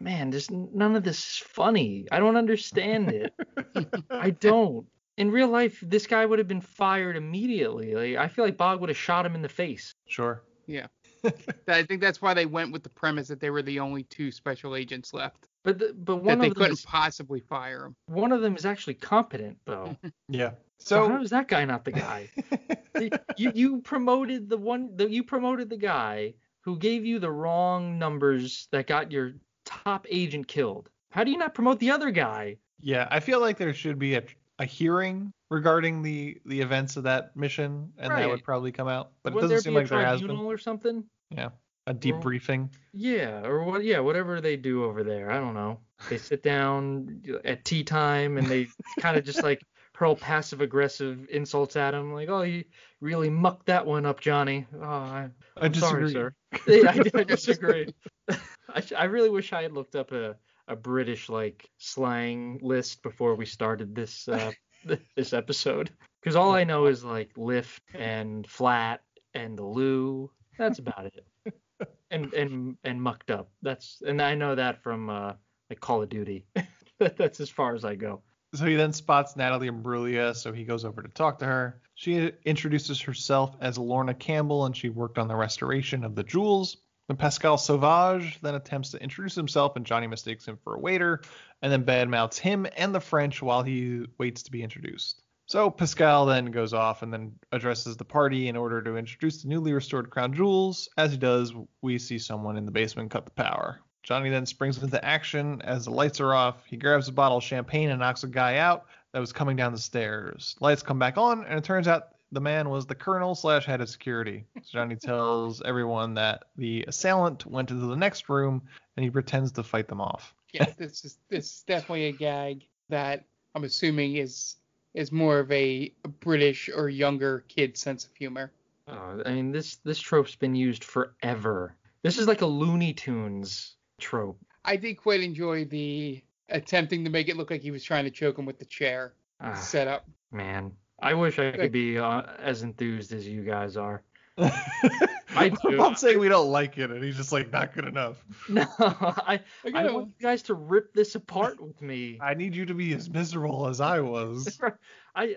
man, this none of this is funny. I don't understand it. I don't. In real life, this guy would have been fired immediately. Like, I feel like Bog would have shot him in the face. Sure. Yeah. I think that's why they went with the premise that they were the only two special agents left. But the, but That one they of them couldn't is, possibly fire him. one of them is actually competent though. Yeah. So So how is that guy not the guy? You you promoted the one the, you promoted the guy who gave you the wrong numbers that got your top agent killed. How do you not promote the other guy? yeah, I feel like there should be a, a hearing regarding the the events of that mission, and that would probably come out. But it Would doesn't there seem like there has been. or something? Yeah. A debriefing. Yeah, or what? Yeah, whatever they do over there. I don't know. They sit down at tea time and they kind of just like hurl passive aggressive insults at him, like, "Oh, you really mucked that one up, Johnny." Oh, I, I sorry, disagree. sir. Yeah, I, I disagree. I, I really wish I had looked up a, a British like slang list before we started this uh, this episode, because all I know is like lift and flat and the loo. That's about it. And and and mucked up. That's and I know that from uh, like Call of Duty. That's as far as I go. So he then spots Natalie Imbruglia, so he goes over to talk to her. She introduces herself as Lorna Campbell, and she worked on the restoration of the jewels. And Pascal Sauvage then attempts to introduce himself, and Johnny mistakes him for a waiter, and then badmouths him and the French while he waits to be introduced. So Pascal then goes off and then addresses the party in order to introduce the newly restored crown jewels. As he does, we see someone in the basement cut the power. Johnny then springs into action as the lights are off. He grabs a bottle of champagne and knocks a guy out that was coming down the stairs. Lights come back on, and it turns out the man was the colonel slash head of security. So Johnny tells everyone that the assailant went into the next room, and he pretends to fight them off. yeah, this is this is definitely a gag that I'm assuming is is more of a British or younger kid sense of humor. Oh, I mean this this trope's been used forever. This is like a Looney Tunes trope. I did quite enjoy the attempting to make it look like he was trying to choke him with the chair Ah. setup. Man, I wish I could be uh, as enthused as you guys are. I do. I'm not saying we don't like it, and he's just like not good enough. No, I I gotta- want you guys to rip this apart with me. I need you to be as miserable as I was. I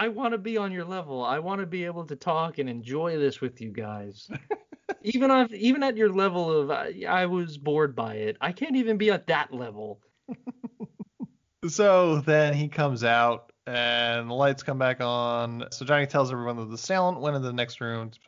I want to be on your level. I want to be able to talk and enjoy this with you guys. even on even at your level of I, I was bored by it. I can't even be at that level. So then he comes out and the lights come back on. So Johnny tells everyone that the assailant went into the next room to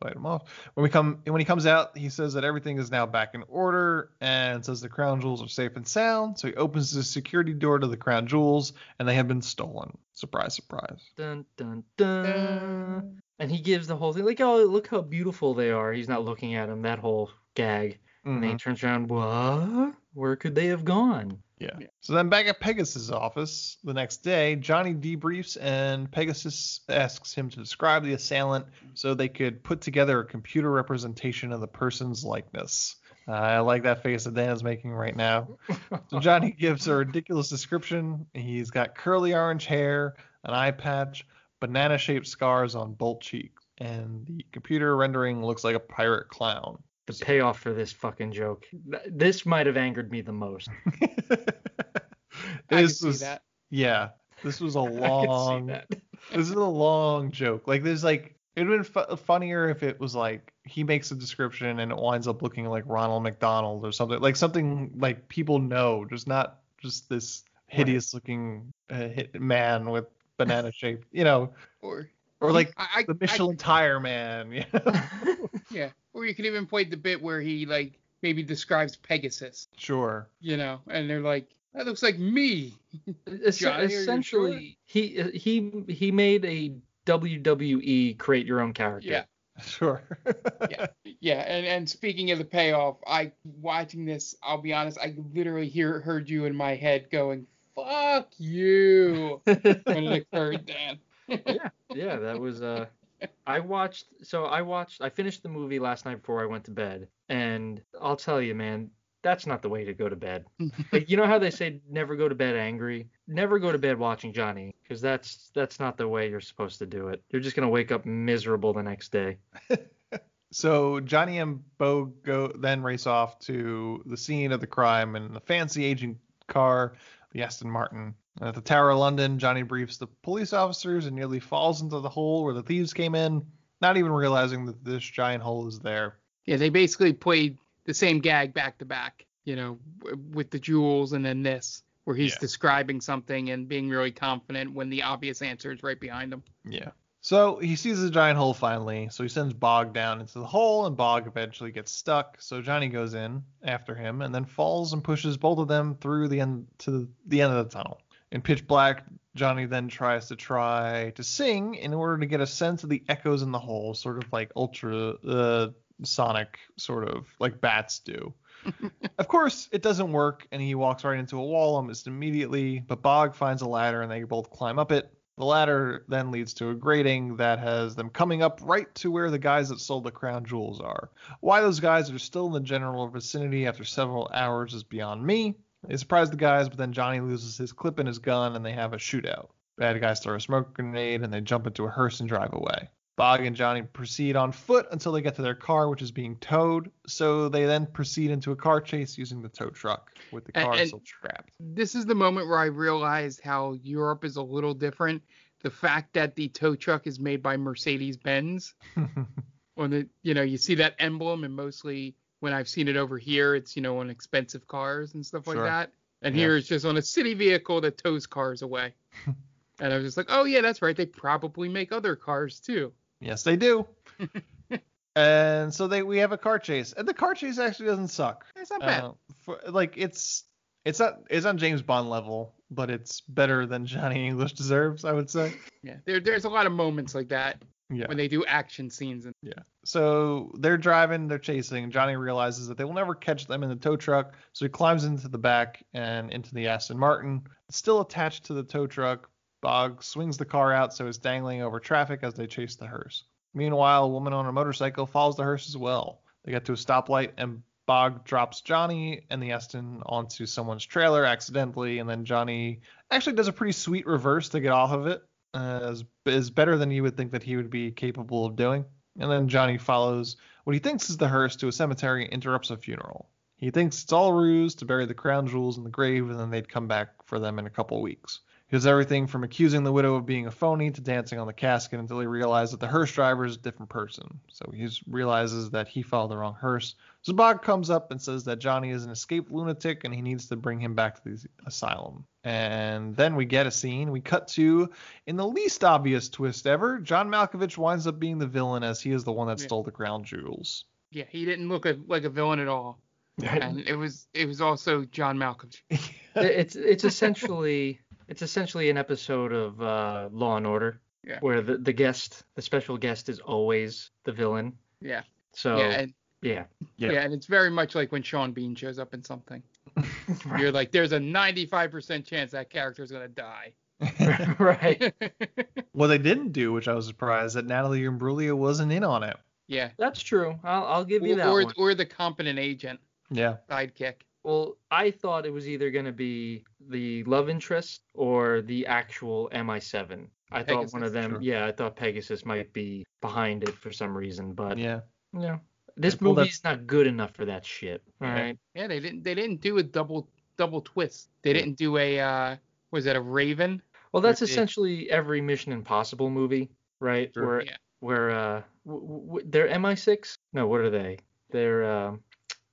fight him off. When we come when he comes out, he says that everything is now back in order and says the crown jewels are safe and sound. So he opens the security door to the crown jewels and they have been stolen. Surprise, surprise. Dun dun dun. And he gives the whole thing like, oh, look how beautiful they are. He's not looking at him. That whole gag. And then he mm-hmm. turns around. What? Where could they have gone? Yeah. So then back at Pegasus' office the next day, Johnny debriefs and Pegasus asks him to describe the assailant so they could put together a computer representation of the person's likeness. Uh, I like that face that Dan is making right now. So Johnny gives a ridiculous description. He's got curly orange hair, an eye patch, banana shaped scars on both cheeks, and the computer rendering looks like a pirate clown. The payoff for this fucking joke. This might have angered me the most. I can This see was- that. Yeah, this was a I can see long. this is a long joke. Like there's like it'd been fu- funnier if it was like he makes a description and it winds up looking like Ronald McDonald or something like something like people know, just not just this hideous looking uh, hit man with banana shaped, you know, Or or like I, I, the Michelin tire man. You know? Yeah. Or you could even play the bit where he like maybe describes Pegasus, sure. you know, and they're like, that looks like me. Es- Johnny, are you essentially, he he he made a WWE create your own character. Yeah. Sure. yeah, yeah, and and speaking of the payoff, I watching this, I'll be honest, I literally hear heard you in my head going, "Fuck you," when it occurred, Dan. Yeah, yeah, that was uh I watched so I watched I finished the movie last night before I went to bed and I'll tell you man, that's not the way to go to bed. like, you know how they say never go to bed angry? Never go to bed watching Johnny because that's that's not the way you're supposed to do it. You're just gonna wake up miserable the next day. So Johnny and Bo go then race off to the scene of the crime in the fancy agent car, the Aston Martin. Uh, at the Tower of London, Johnny briefs the police officers and nearly falls into the hole where the thieves came in, not even realizing that this giant hole is there. Yeah, they basically played the same gag back to back, you know, with the jewels and then this, where he's Yeah. describing something and being really confident when the obvious answer is right behind him. Yeah. So he sees the giant hole finally, so he sends Bog down into the hole, and Bog eventually gets stuck. So Johnny goes in after him, and then falls and pushes both of them through the end to the, the end of the tunnel. In pitch black, Johnny then tries to try to sing in order to get a sense of the echoes in the hole, sort of like ultra uh, sonic, sort of like bats do. of course, it doesn't work, and he walks right into a wall almost immediately. But Bog finds a ladder, and they both climb up it. The ladder then leads to a grating that has them coming up right to where the guys that sold the crown jewels are. Why those guys are still in the general vicinity after several hours is beyond me. They surprise the guys, but then Johnny loses his clip and his gun, and they have a shootout. Bad guys throw a smoke grenade, and they jump into a hearse and drive away. Bog and Johnny proceed on foot until they get to their car, which is being towed. So they then proceed into a car chase using the tow truck, with the car and- still trapped. This is the moment where I realized how Europe is a little different. The fact that the tow truck is made by Mercedes Benz. on the you know, you see that emblem and mostly when I've seen it over here, it's you know on expensive cars and stuff like Sure. that. And Yeah. here it's just on a city vehicle that tows cars away. and I was just like, oh yeah, that's right. They probably make other cars too. Yes, they do. and so they we have a car chase, and the car chase actually doesn't suck. It's not bad. Uh, for, like it's it's not it's on James Bond level, but it's better than Johnny English deserves, I would say. Yeah, there, there's a lot of moments like that Yeah. when they do action scenes. And Yeah. So they're driving, they're chasing. and Johnny realizes that they will never catch them in the tow truck, so he climbs into the back and into the Aston Martin. It's still attached to the tow truck. Bog swings the car out so it's dangling over traffic as they chase the hearse. Meanwhile, a woman on a motorcycle follows the hearse as well. They get to a stoplight and Bog drops Johnny and the Aston onto someone's trailer accidentally, and then Johnny actually does a pretty sweet reverse to get off of it. Is, is better than you would think that he would be capable of doing. And then Johnny follows what he thinks is the hearse to a cemetery and interrupts a funeral. He thinks it's all ruse to bury the crown jewels in the grave and then they'd come back for them in a couple weeks. He does everything from accusing the widow of being a phony to dancing on the casket until he realizes that the hearse driver is a different person. So he realizes that he followed the wrong hearse. So Bog comes up and says that Johnny is an escaped lunatic and he needs to bring him back to the asylum. And then we get a scene. We cut to, in the least obvious twist ever, John Malkovich winds up being the villain as he is the one that Yeah. stole the crown jewels. yeah, he didn't look like a villain at all. and it was it was also John Malkovich. it's it's essentially it's essentially an episode of uh, Law and Order Yeah. where the the guest, the special guest, is always the villain. Yeah. So yeah, and, yeah, yeah. and it's very much like when Sean Bean shows up in something. You're like, there's a 95% chance that character is gonna die. right. What they didn't do, which I was surprised, that Natalie Imbruglia wasn't in on it. Yeah. That's true. I'll I'll give you Or, that or, one. or the competent agent Yeah. sidekick. Well, I thought it was either going to be the love interest or the actual MI7. I thought one of them. sure. Yeah, I thought Pegasus might be behind it for some reason, but Yeah. yeah, this Well, movie's not good enough for that shit. All Yeah. right. Yeah, they didn't they didn't do a double double twist. They didn't do a uh was that a Raven? Well, that's With the- essentially every Mission Impossible movie, right? Sure. Where Yeah. where uh w- w- they're MI6? No, what are they? They're um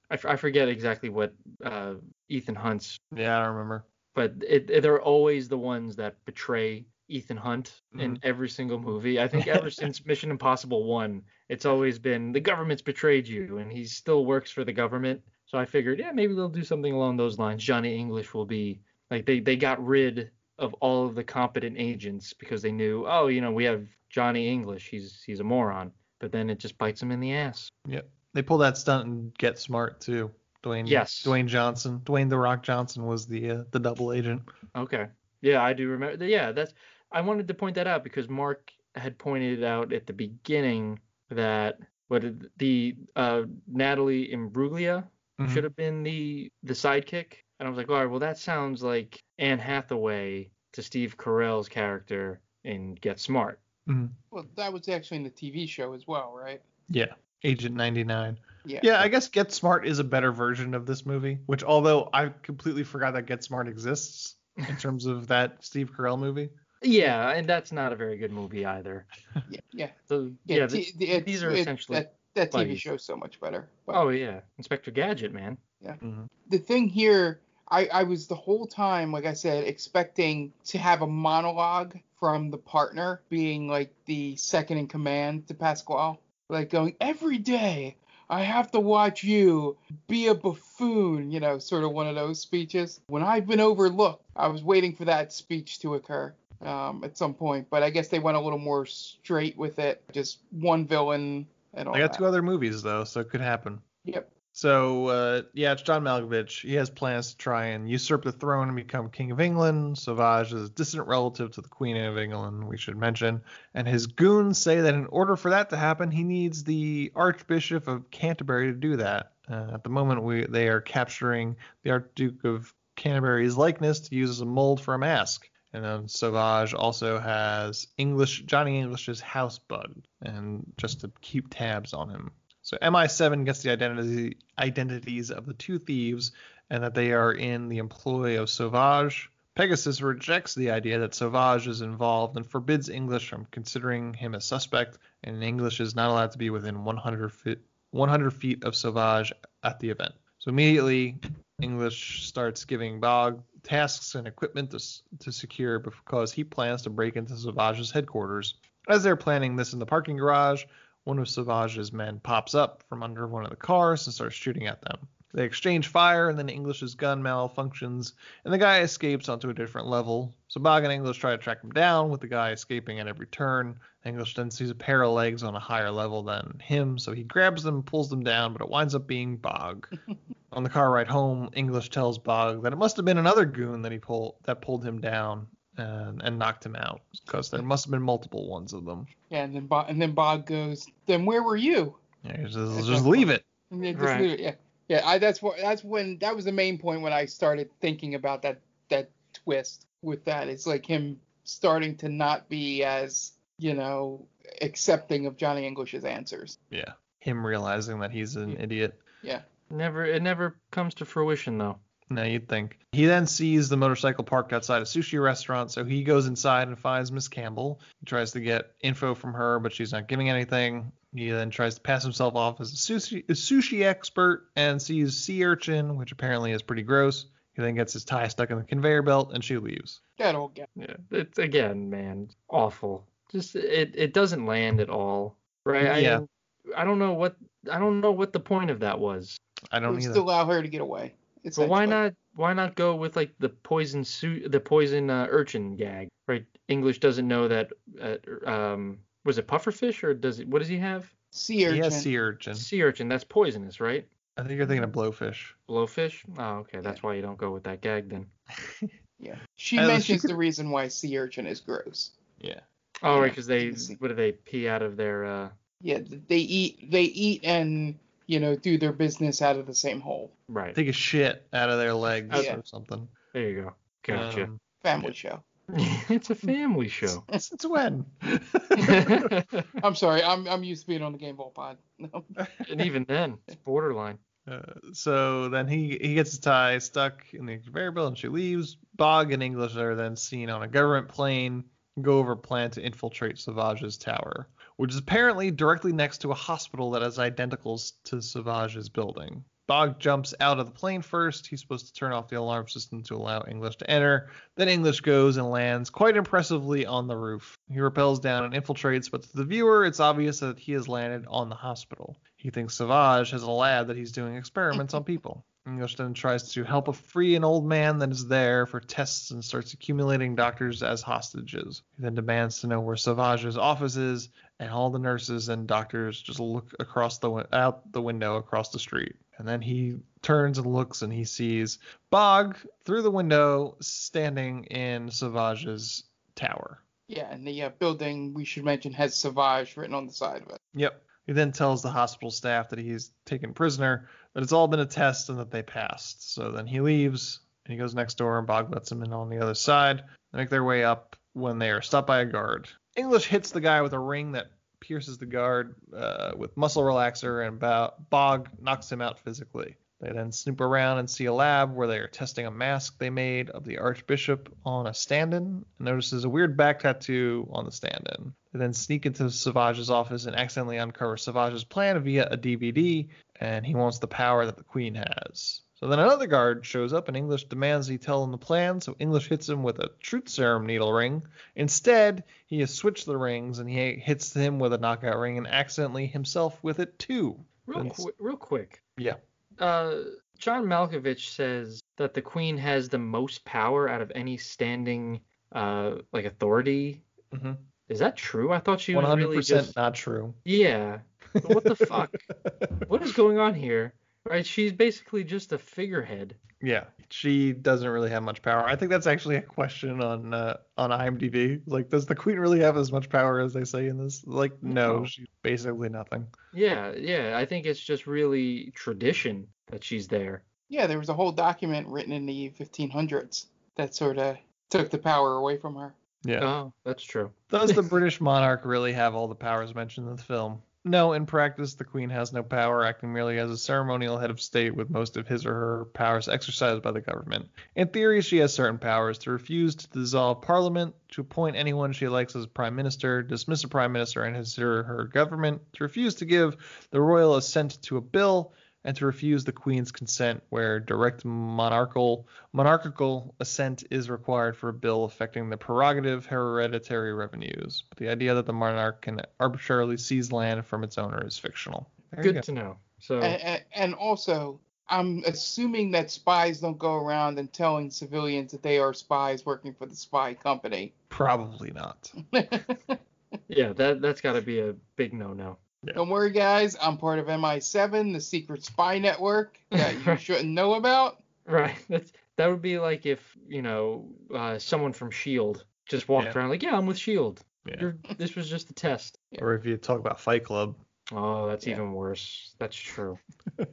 I, f- I forget exactly what uh Ethan Hunt's, Yeah, I don't remember. but it, it- they're always the ones that betray Ethan Hunt in every single movie. I think ever since Mission Impossible 1, it's always been the government's betrayed you and he still works for the government. So I figured, yeah, maybe they'll do something along those lines. Johnny English will be like they they got rid of all of the competent agents because they knew, oh, you know, we have Johnny English. He's he's a moron. But then it just bites him in the ass. Yep. They pull that stunt and Get Smart too. Dwayne. Yes. Dwayne Johnson. Dwayne the Rock Johnson was the uh, the double agent. Okay. Yeah, I do remember. Yeah, that's. I wanted to point that out because Mark had pointed out at the beginning that what the uh, Natalie Imbruglia Mhm. should have been the the sidekick, and I was like, all right, well that sounds like Anne Hathaway to Steve Carell's character in Get Smart. Mhm. Well, that was actually in the TV show as well, right? Yeah, Agent 99. Yeah. Yeah, I guess Get Smart is a better version of this movie, which although I completely forgot that Get Smart exists in terms of that Steve Carell movie. Yeah, and that's not a very good movie either. Yeah. Yeah. So Yeah. yeah, t- th- it's- these are it- essentially that, that TV show so much better. But- Oh yeah, Inspector Gadget, man. Yeah. Mm-hmm. The thing here, I, I was the whole time, like I said, expecting to have a monologue from the partner being like the second in command to Pasquale. Like going, every day I have to watch you be a buffoon, you know, sort of one of those speeches. When I've been overlooked, I was waiting for that speech to occur um, at some point, but I guess they went a little more straight with it. Just one villain and all I got that. two other movies though, so it could happen. Yep. So uh, yeah, it's John Malkovich. He has plans to try and usurp the throne and become king of England. Sauvage is a distant relative to the Queen of England, we should mention. And his goons say that in order for that to happen, he needs the Archbishop of Canterbury to do that. Uh, at the moment, we they are capturing the Archduke of Canterbury's likeness to use as a mold for a mask. And then Sauvage also has English Johnny English's house bug, and just to keep tabs on him. So MI7 gets the identity identities of the two thieves and that they are in the employ of Sauvage. Pegasus rejects the idea that Sauvage is involved and forbids English from considering him a suspect, and English is not allowed to be within 100 feet, 100 feet of Sauvage at the event. So immediately, English starts giving Bog tasks and equipment to, to secure because he plans to break into Sauvage's headquarters. As they're planning this in the parking garage, one of Sauvage's men pops up from under one of the cars and starts shooting at them. They exchange fire, and then English's gun malfunctions, and the guy escapes onto a different level. So Bog and English try to track him down, with the guy escaping at every turn. English then sees a pair of legs on a higher level than him, so he grabs them, pulls them down, but it winds up being Bog. on the car ride home, English tells Bog that it must have been another goon that he pulled that pulled him down and, and knocked him out, because there must have been multiple ones of them. Yeah, and then Bob, and then Bob goes, then where were you? Yeah, just, just leave it. And then just Right. leave it, Yeah, yeah. I that's what that's when that was the main point when I started thinking about that that twist with that. It's like him starting to not be as you know accepting of Johnny English's answers. Yeah. Him realizing that he's an idiot. Yeah. Never, it never comes to fruition though. No, you'd think. He then sees the motorcycle parked outside a sushi restaurant, so he goes inside and finds Miss Campbell. He tries to get info from her, but she's not giving anything. He then tries to pass himself off as a sushi, a sushi expert and sees sea urchin, which apparently is pretty gross. He then gets his tie stuck in the conveyor belt and she leaves. That old guy. Yeah, it's again, man, awful. Just it, it doesn't land at all, right? Yeah. I, I don't know what I don't know what the point of that was. I don't Just either. to allow her to get away. It's But why not? Why not go with like the poison suit the poison uh, urchin gag, right? English doesn't know that. Uh, um, was it pufferfish or does it? What does he have? Sea urchin. He has sea urchin. Sea urchin. That's poisonous, right? I think you're thinking of blowfish. Blowfish. Oh, okay. That's why you don't go with that gag then. Yeah. She mentions she- the reason why sea urchin is gross. Yeah. Oh, Yeah, right, because they you can see. what do they pee out of their? uh Yeah, they eat they eat and you know do their business out of the same hole. Right. Take a shit out of their legs Yeah. or something. There you go. Gotcha. Um, Family show. it's a family show. Since when? I'm sorry, I'm I'm used to being on the Game Ball Pod. No. and even then, it's borderline. Uh, so then he he gets his tie stuck in the conveyor belt and she leaves. Bog and English are then seen on a government plane go over a plan to infiltrate Sauvage's tower, which is apparently directly next to a hospital that has identicals to Savage's building. Bog jumps out of the plane first. He's supposed to turn off the alarm system to allow English to enter. Then English goes and lands quite impressively on the roof. He rappels down and infiltrates, but to the viewer, it's obvious that he has landed on the hospital. He thinks Savage has a lab that he's doing experiments on people. Then tries to help a free an old man that is there for tests and starts accumulating doctors as hostages. He then demands to know where Sauvage's office is, and all the nurses and doctors just look across the out the window across the street. And then he turns and looks and he sees Bog through the window standing in Sauvage's tower. Yeah, and the uh, building we should mention has Sauvage written on the side of it. Yep. He then tells the hospital staff that he's taken prisoner, that it's all been a test and that they passed. So then he leaves and he goes next door and Bog lets him in on the other side. They make their way up when they are stopped by a guard. English hits the guy with a ring that pierces the guard uh, with muscle relaxer, and Bog knocks him out physically. They then snoop around and see a lab where they are testing a mask they made of the Archbishop on a stand-in and notices a weird back tattoo on the stand-in. They then sneak into Savage's office and accidentally uncover Savage's plan via a DVD, and he wants the power that the Queen has. So then another guard shows up and English demands he tell him the plan, so English hits him with a truth serum needle ring. Instead, he has switched the rings and he hits him with a knockout ring and accidentally himself with it too. Real, qu- real quick. Yeah. Uh, John Malkovich says that the queen has the most power out of any standing uh like authority. Mm-hmm. Is that true? I thought she was 100% really just not true. yeah. But what the fuck? what is going on here? Right? She's basically just a figurehead. Yeah, she doesn't really have much power. I think that's actually a question on uh, on IMDb. Like, does the queen really have as much power as they say in this? Like, no, No. she's basically nothing. Yeah, yeah. I think it's just really tradition that she's there. Yeah, there was a whole document written in the 1500s that sort of took the power away from her. Yeah. Oh, that's true. Does the British monarch really have all the powers mentioned in the film? No, in practice, the Queen has no power, acting merely as a ceremonial head of state with most of his or her powers exercised by the government. In theory, she has certain powers to refuse to dissolve Parliament, to appoint anyone she likes as Prime Minister, dismiss a Prime Minister and his or her government, to refuse to give the royal assent to a bill, and to refuse the Queen's consent where direct monarchical monarchical assent is required for a bill affecting the prerogative hereditary revenues. But the idea that the monarch can arbitrarily seize land from its owner is fictional. There Good go. to know. So And, and also, I'm assuming that spies don't go around and telling civilians that they are spies working for the spy company. Probably not. yeah, that that's got to be a big no-no. Don't worry, guys. I'm part of MI7, the secret spy network that you shouldn't know about. Right. That's, that would be like if you know uh, someone from Shield just walked Yeah. around like, yeah, I'm with Shield. Yeah. You're, this was just a test. Or if you talk about Fight Club. Oh, that's even worse. That's true.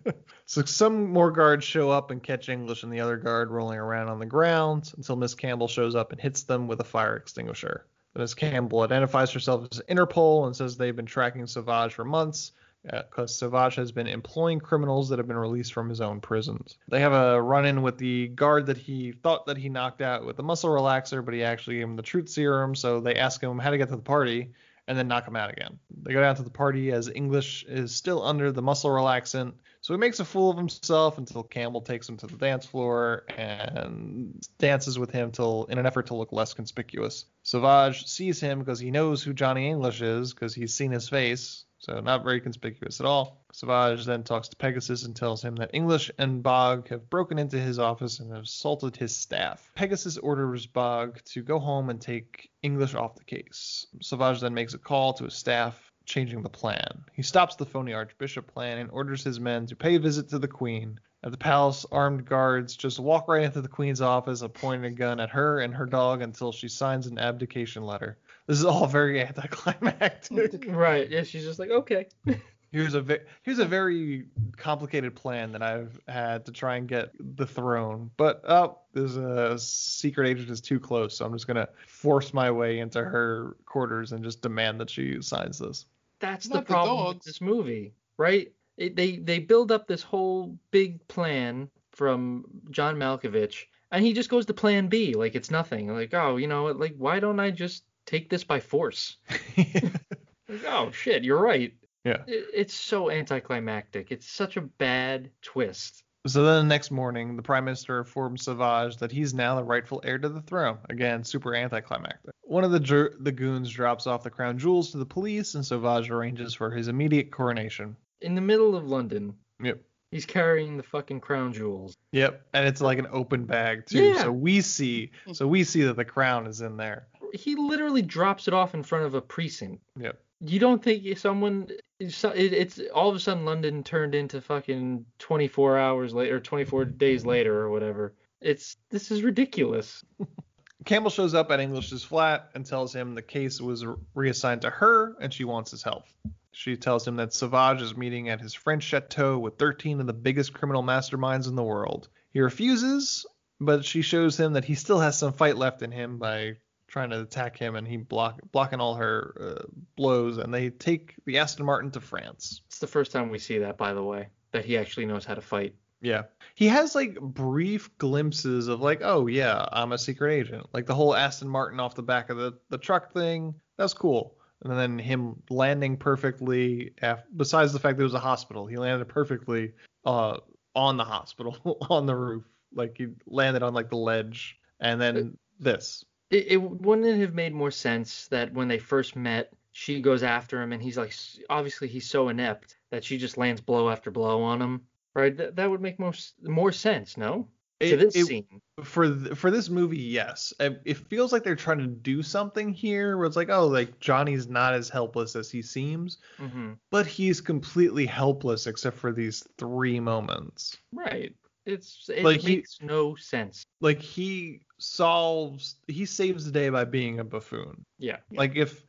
So some more guards show up and catch English and the other guard rolling around on the ground until Miss Campbell shows up and hits them with a fire extinguisher. Miss Campbell identifies herself as Interpol and says they've been tracking Savage for months uh, because Savage has been employing criminals that have been released from his own prisons. They have a run-in with the guard that he thought that he knocked out with the muscle relaxer, but he actually gave him the truth serum, so they ask him how to get to the party and then knock him out again. They go down to the party as English is still under the muscle relaxant, so he makes a fool of himself until Campbell takes him to the dance floor and dances with him till in an effort to look less conspicuous. Savage sees him because he knows who Johnny English is because he's seen his face, so not very conspicuous at all. Savage then talks to Pegasus and tells him that English and Bog have broken into his office and have assaulted his staff. Pegasus orders Bog to go home and take English off the case. Savage then makes a call to his staff changing the plan. He stops the phony Archbishop plan and orders his men to pay a visit to the Queen. At the palace, armed guards just walk right into the Queen's office and point a gun at her and her dog until she signs an abdication letter. This is all very anticlimactic. right. Yeah, she's just like, okay. Here's a ve- here's a very complicated plan that I've had to try and get the throne, but oh, there's a secret agent is too close, so I'm just gonna force my way into her quarters and just demand that she signs this. That's the Not the problem with this movie, right? It, they they build up this whole big plan from John Malkovich, and he just goes to Plan B like it's nothing. Like, oh, you know, like why don't I just take this by force? Like, oh shit, you're right. Yeah. It, it's so anticlimactic. It's such a bad twist. So then the next morning, the Prime Minister informs Savage that he's now the rightful heir to the throne. Again, super anticlimactic. One of the dr- the goons drops off the crown jewels to the police, and Savage arranges for his immediate coronation. In the middle of London, Yep. he's carrying the fucking crown jewels. Yep, and it's like an open bag too. Yeah. So we see, so we see that the crown is in there. He literally drops it off in front of a precinct. Yep. You don't think someone it's all of a sudden London turned into fucking 24 hours later, 24 days later or whatever. It's this is ridiculous. Campbell shows up at English's flat and tells him the case was reassigned to her and she wants his help. She tells him that Savage is meeting at his French chateau with 13 of the biggest criminal masterminds in the world. He refuses, but she shows him that he still has some fight left in him by trying to attack him, and he block blocking all her uh, blows, and they take the Aston Martin to France. It's the first time we see that, by the way, that he actually knows how to fight. Yeah. He has like brief glimpses of like, oh yeah, I'm a secret agent. Like the whole Aston Martin off the back of the, the truck thing. That's cool. And then him landing perfectly af- besides the fact that it was a hospital. He landed perfectly uh on the hospital on the roof. Like he landed on like the ledge. And then this. It, it wouldn't it have made more sense that when they first met, she goes after him and he's like obviously he's so inept that she just lands blow after blow on him right? That, that would make more more sense, no? It, to this it, scene. For th- for this movie, yes. It, it, feels like they're trying to do something here, where it's like, oh, like Johnny's not as helpless as he seems, mm-hmm. but he's completely helpless except for these three moments. Right. It's it like makes he, no sense. Like he solves, he saves the day by being a buffoon. Yeah. Like if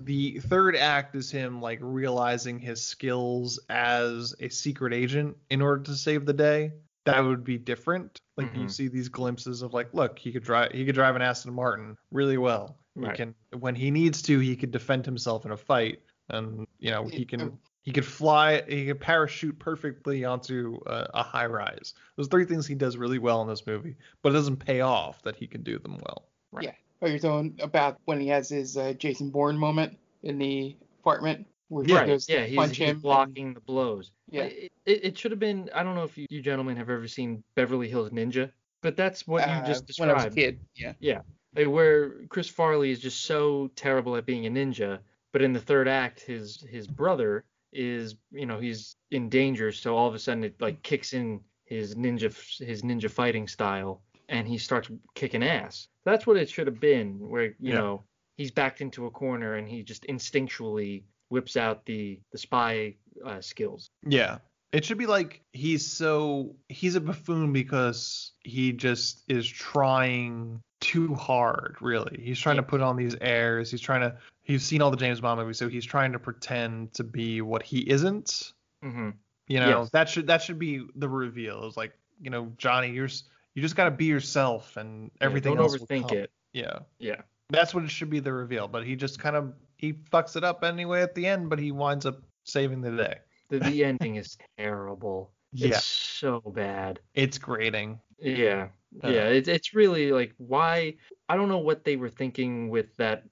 the third act is him like realizing his skills as a secret agent in order to save the day that would be different like mm-hmm. you see these glimpses of like look he could drive he could drive an aston martin really well right. he can when he needs to he could defend himself in a fight and you know he can he could fly he could parachute perfectly onto a, a high rise those three things he does really well in this movie but it doesn't pay off that he can do them well right. yeah Oh, you're talking about when he has his uh, Jason Bourne moment in the apartment where yeah, he goes yeah, to he's, punch he's him. blocking and, the blows. Yeah, it, it, it, should have been. I don't know if you, you, gentlemen have ever seen Beverly Hills Ninja, but that's what uh, you just described. When I was a kid, yeah. Yeah, like where Chris Farley is just so terrible at being a ninja, but in the third act, his his brother is, you know, he's in danger, so all of a sudden it like kicks in his ninja his ninja fighting style and he starts kicking ass. That's what it should have been, where you Yeah. know he's backed into a corner and he just instinctually whips out the the spy uh, skills. Yeah. It should be like he's so he's a buffoon because he just is trying too hard, really. He's trying to put on these airs. He's trying to he's seen all the James Bond movies, so he's trying to pretend to be what he isn't. Mm-hmm. You know, Yes. that should that should be the reveal. It's like, you know, Johnny, you're you just got to be yourself and everything don't else overthink it. Yeah. Yeah. That's what it should be the reveal, but he just kind of he fucks it up anyway at the end, but he winds up saving the day. The, the ending is terrible. Yeah. It's so bad. It's grating. Yeah. Uh, yeah. It's it's really like why I don't know what they were thinking with that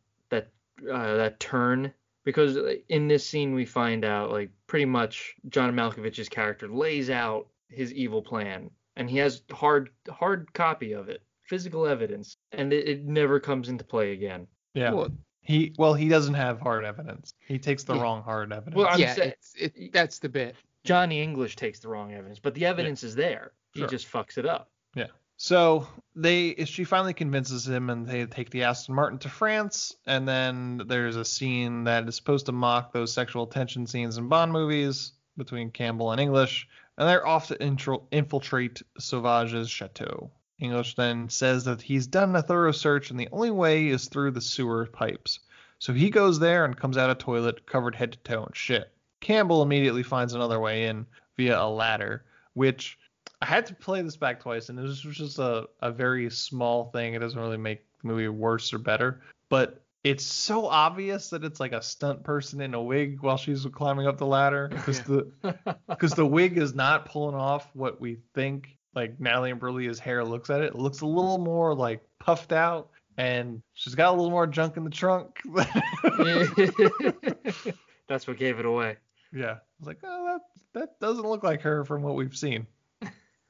uh, that turn because in this scene we find out like pretty much John Malkovich's character lays out his evil plan and he has hard hard copy of it, physical evidence, and it, it never comes into play again. Yeah. Well- he well he doesn't have hard evidence. He takes the Yeah. wrong hard evidence. Well, I'm yeah, saying- it's, it, that's the bit. Johnny English takes the wrong evidence, but the evidence is there. He Sure. just fucks it up. Yeah. So they she finally convinces him and they take the Aston Martin to France and then there's a scene that is supposed to mock those sexual tension scenes in Bond movies between Campbell and English and they're off to intro, infiltrate Sauvage's chateau. English then says that he's done a thorough search and the only way is through the sewer pipes. So he goes there and comes out of a toilet covered head to toe in shit. Campbell immediately finds another way in via a ladder, which I had to play this back twice, and it was just a, a very small thing. It doesn't really make the movie worse or better, but it's so obvious that it's like a stunt person in a wig while she's climbing up the ladder because the because the wig is not pulling off what we think like Natalie Imbruglia's hair looks at it. It looks a little more like puffed out, and she's got a little more junk in the trunk. That's what gave it away. yeah, I was like, oh, that that doesn't look like her from what we've seen.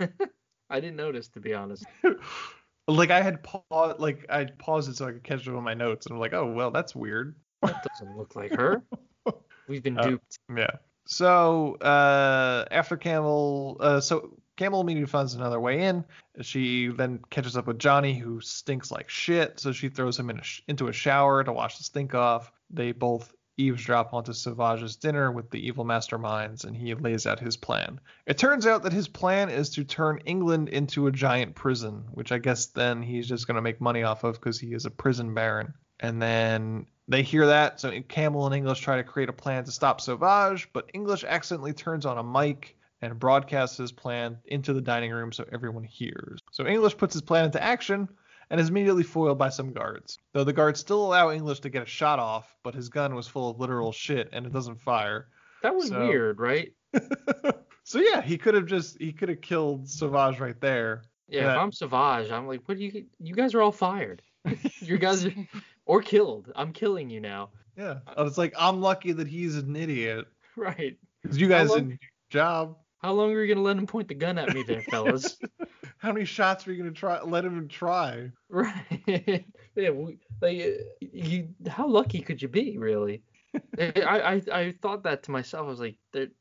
I didn't notice to be honest. like I had paused, like I paused it so I could catch it on my notes, and I'm like, oh well, that's weird. That doesn't look like her. We've been Uh, duped. Yeah. So uh, after Campbell, uh, so Campbell immediately finds another way in. She then catches up with Johnny, who stinks like shit. So she throws him in a sh- into a shower to wash the stink off. They both eavesdrop onto Savage's dinner with the evil masterminds, and he lays out his plan. It turns out that his plan is to turn England into a giant prison, which I guess then he's just going to make money off of because he is a prison baron. And then they hear that, so Campbell and English try to create a plan to stop Sauvage, but English accidentally turns on a mic and broadcasts his plan into the dining room so everyone hears. So English puts his plan into action and is immediately foiled by some guards. Though the guards still allow English to get a shot off, but his gun was full of literal shit and it doesn't fire. That was So- weird, right? So yeah, he could have just he could have killed Savage right there. Yeah, That- if I'm Savage, I'm like, what do you? You guys are all fired. you guys are, or killed. I'm killing you now. Yeah. It's like I'm lucky that he's an idiot. Right. Because you guys long- didn't do your job. How long are you gonna let him point the gun at me there, fellas? How many shots are you gonna try let him try? right. yeah. We, like, you. How lucky could you be, really? Eh, I, I I thought that to myself. I was like,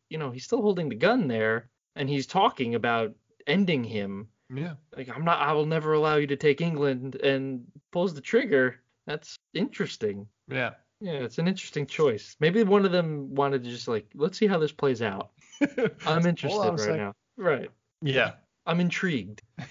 you know, he's still holding the gun there, and he's talking about ending him. Yeah. Like, I'm not. I will never allow you to take England, and pulls the trigger. That's interesting. Yeah. Yeah, it's an interesting choice. Maybe one of them wanted to just like, let's see how this plays out. I'm interested right now. Right. Yeah. I'm intrigued.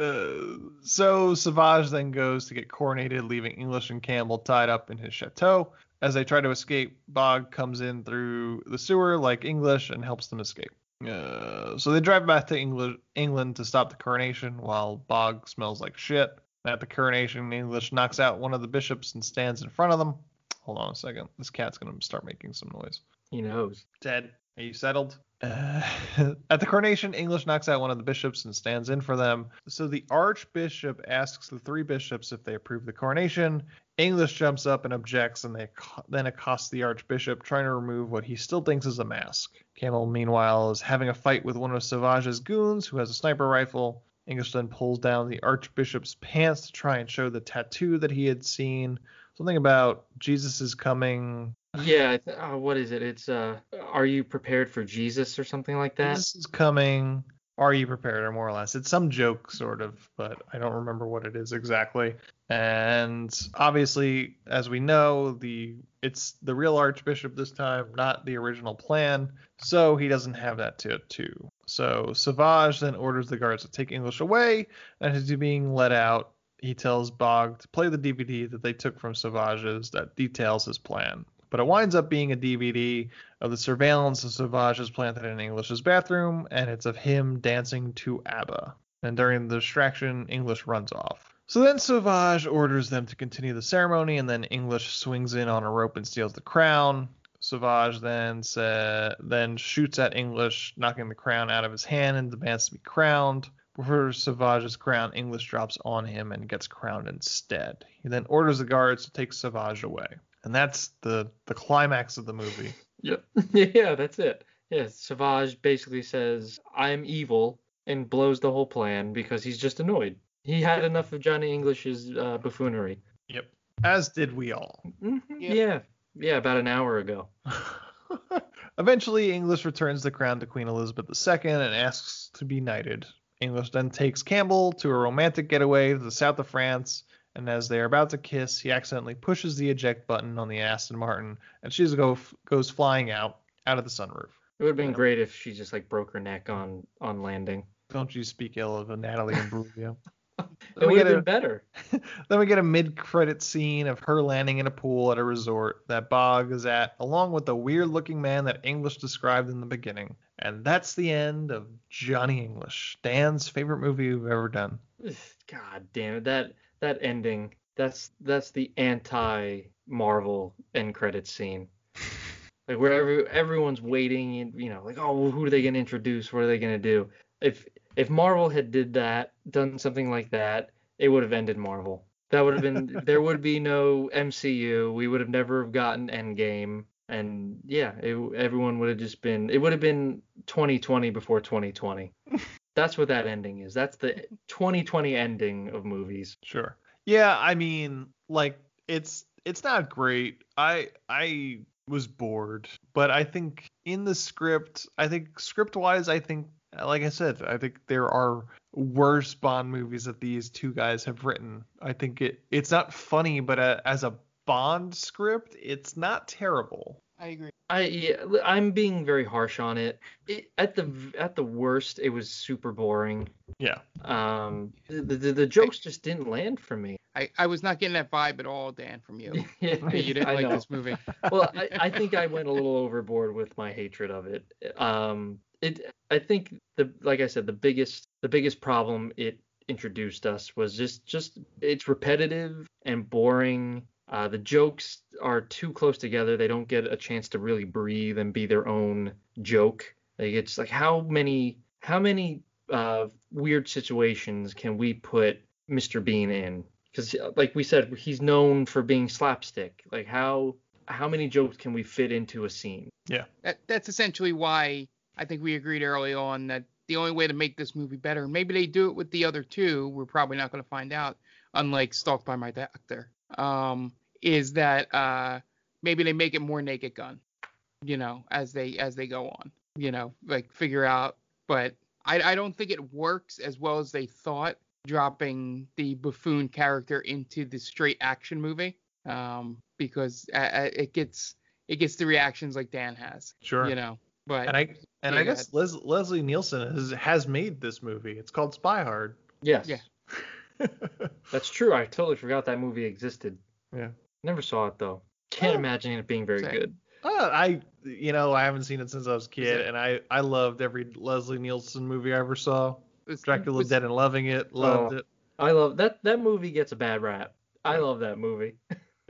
Uh, so Savage then goes to get coronated, leaving English and Campbell tied up in his chateau. As they try to escape, Bog comes in through the sewer like English and helps them escape. Uh, so they drive back to England, England to stop the coronation while Bog smells like shit. At the coronation, English knocks out one of the bishops and stands in front of them. Hold on a second. This cat's going to start making some noise. He knows. Ted, Are you settled? Uh, at the coronation, English knocks out one of the bishops and stands in for them. So the archbishop asks the three bishops if they approve the coronation. English jumps up and objects, and they then accosts the archbishop, trying to remove what he still thinks is a mask. Campbell, meanwhile, is having a fight with one of Savage's goons, who has a sniper rifle. English then pulls down the archbishop's pants to try and show the tattoo that he had seen. Something about Jesus is coming. Yeah. Uh, what is it? It's uh, are you prepared for Jesus or something like that? Jesus is coming. Are you prepared, or more or less? It's some joke, sort of, but I don't remember what it is exactly. And obviously, as we know, the it's the real archbishop this time, not the original plan. So he doesn't have that to tattoo. So Savage then orders the guards to take English away, and as he's being let out, he tells Bog to play the DVD that they took from Savage's that details his plan. But it winds up being a DVD of the surveillance of Savage is planted in English's bathroom, and it's of him dancing to ABBA. And during the distraction, English runs off. So then Sauvage orders them to continue the ceremony, and then English swings in on a rope and steals the crown. Sauvage then sa- then shoots at English, knocking the crown out of his hand and demands to be crowned. Before Savage's crown, English drops on him and gets crowned instead. He then orders the guards to take Savage away. And that's the the climax of the movie. Yep. yeah, that's it. Yeah, Savage basically says, I'm evil, and blows the whole plan because he's just annoyed. He had enough of Johnny English's uh, buffoonery. Yep. As did we all. Yeah. Yeah, about an hour ago. Eventually, English returns the crown to Queen Elizabeth II and asks to be knighted. English then takes Campbell to a romantic getaway to the south of France, and as they are about to kiss, he accidentally pushes the eject button on the Aston Martin, and she go, goes flying out out of the sunroof. It would have been great if she just like broke her neck on on landing. Don't you speak ill of Natalie Imbruglia. It would have been better. Then we get a mid-credit scene of her landing in a pool at a resort that Bog is at, along with the weird-looking man that English described in the beginning. And that's the end of Johnny English, Dan's favorite movie we've ever done. God damn it. That that ending. That's that's the anti Marvel end credit scene. Like where every, everyone's waiting and you know, like, oh who are they gonna introduce? What are they gonna do? If if Marvel had did that, done something like that, it would have ended Marvel. That would have been there would be no MCU. We would have never have gotten Endgame. And yeah, it, everyone would have just been. It would have been 2020 before 2020. That's what that ending is. That's the 2020 ending of movies. Sure. Yeah, I mean, like it's it's not great. I I was bored, but I think in the script, I think script wise, I think like I said, I think there are worse Bond movies that these two guys have written. I think it it's not funny, but uh as a Bond script, it's not terrible. I agree. I yeah, I'm being very harsh on it. it. At the at the worst, it was super boring. Yeah. Um, the, the the jokes just didn't land for me. I, I was not getting that vibe at all, Dan, from you. Yeah, you didn't I like know. this movie. well, I, I think I went a little overboard with my hatred of it. Um, it I think the like I said the biggest the biggest problem it introduced us was just just it's repetitive and boring. Uh, the jokes are too close together. They don't get a chance to really breathe and be their own joke. Like it's like how many how many uh, weird situations can we put Mr. Bean in? Because like we said, he's known for being slapstick. Like how how many jokes can we fit into a scene? Yeah. That, that's essentially why I think we agreed early on that the only way to make this movie better, maybe they do it with the other two, we're probably not going to find out, unlike Stalked by My Doctor, um, is that uh, maybe they make it more Naked Gun, you know, as they as they go on, you know, like figure out. But I, I don't think it works as well as they thought, dropping the buffoon character into the straight action movie, um, because uh, it gets it gets the reactions like Dan has, Sure. you know. But and I and yeah, I guess Les, Leslie Nielsen has has made this movie. It's called Spy Hard. Yes. Yeah. That's true. I totally forgot that movie existed. Yeah. Never saw it though. Can't imagine it being very Same. good. Uh, I you know I haven't seen it since I was a kid, it- and I I loved every Leslie Nielsen movie I ever saw. It's- Dracula was- Dead and Loving It, loved Oh. it. I love that that movie gets a bad rap. I love that movie.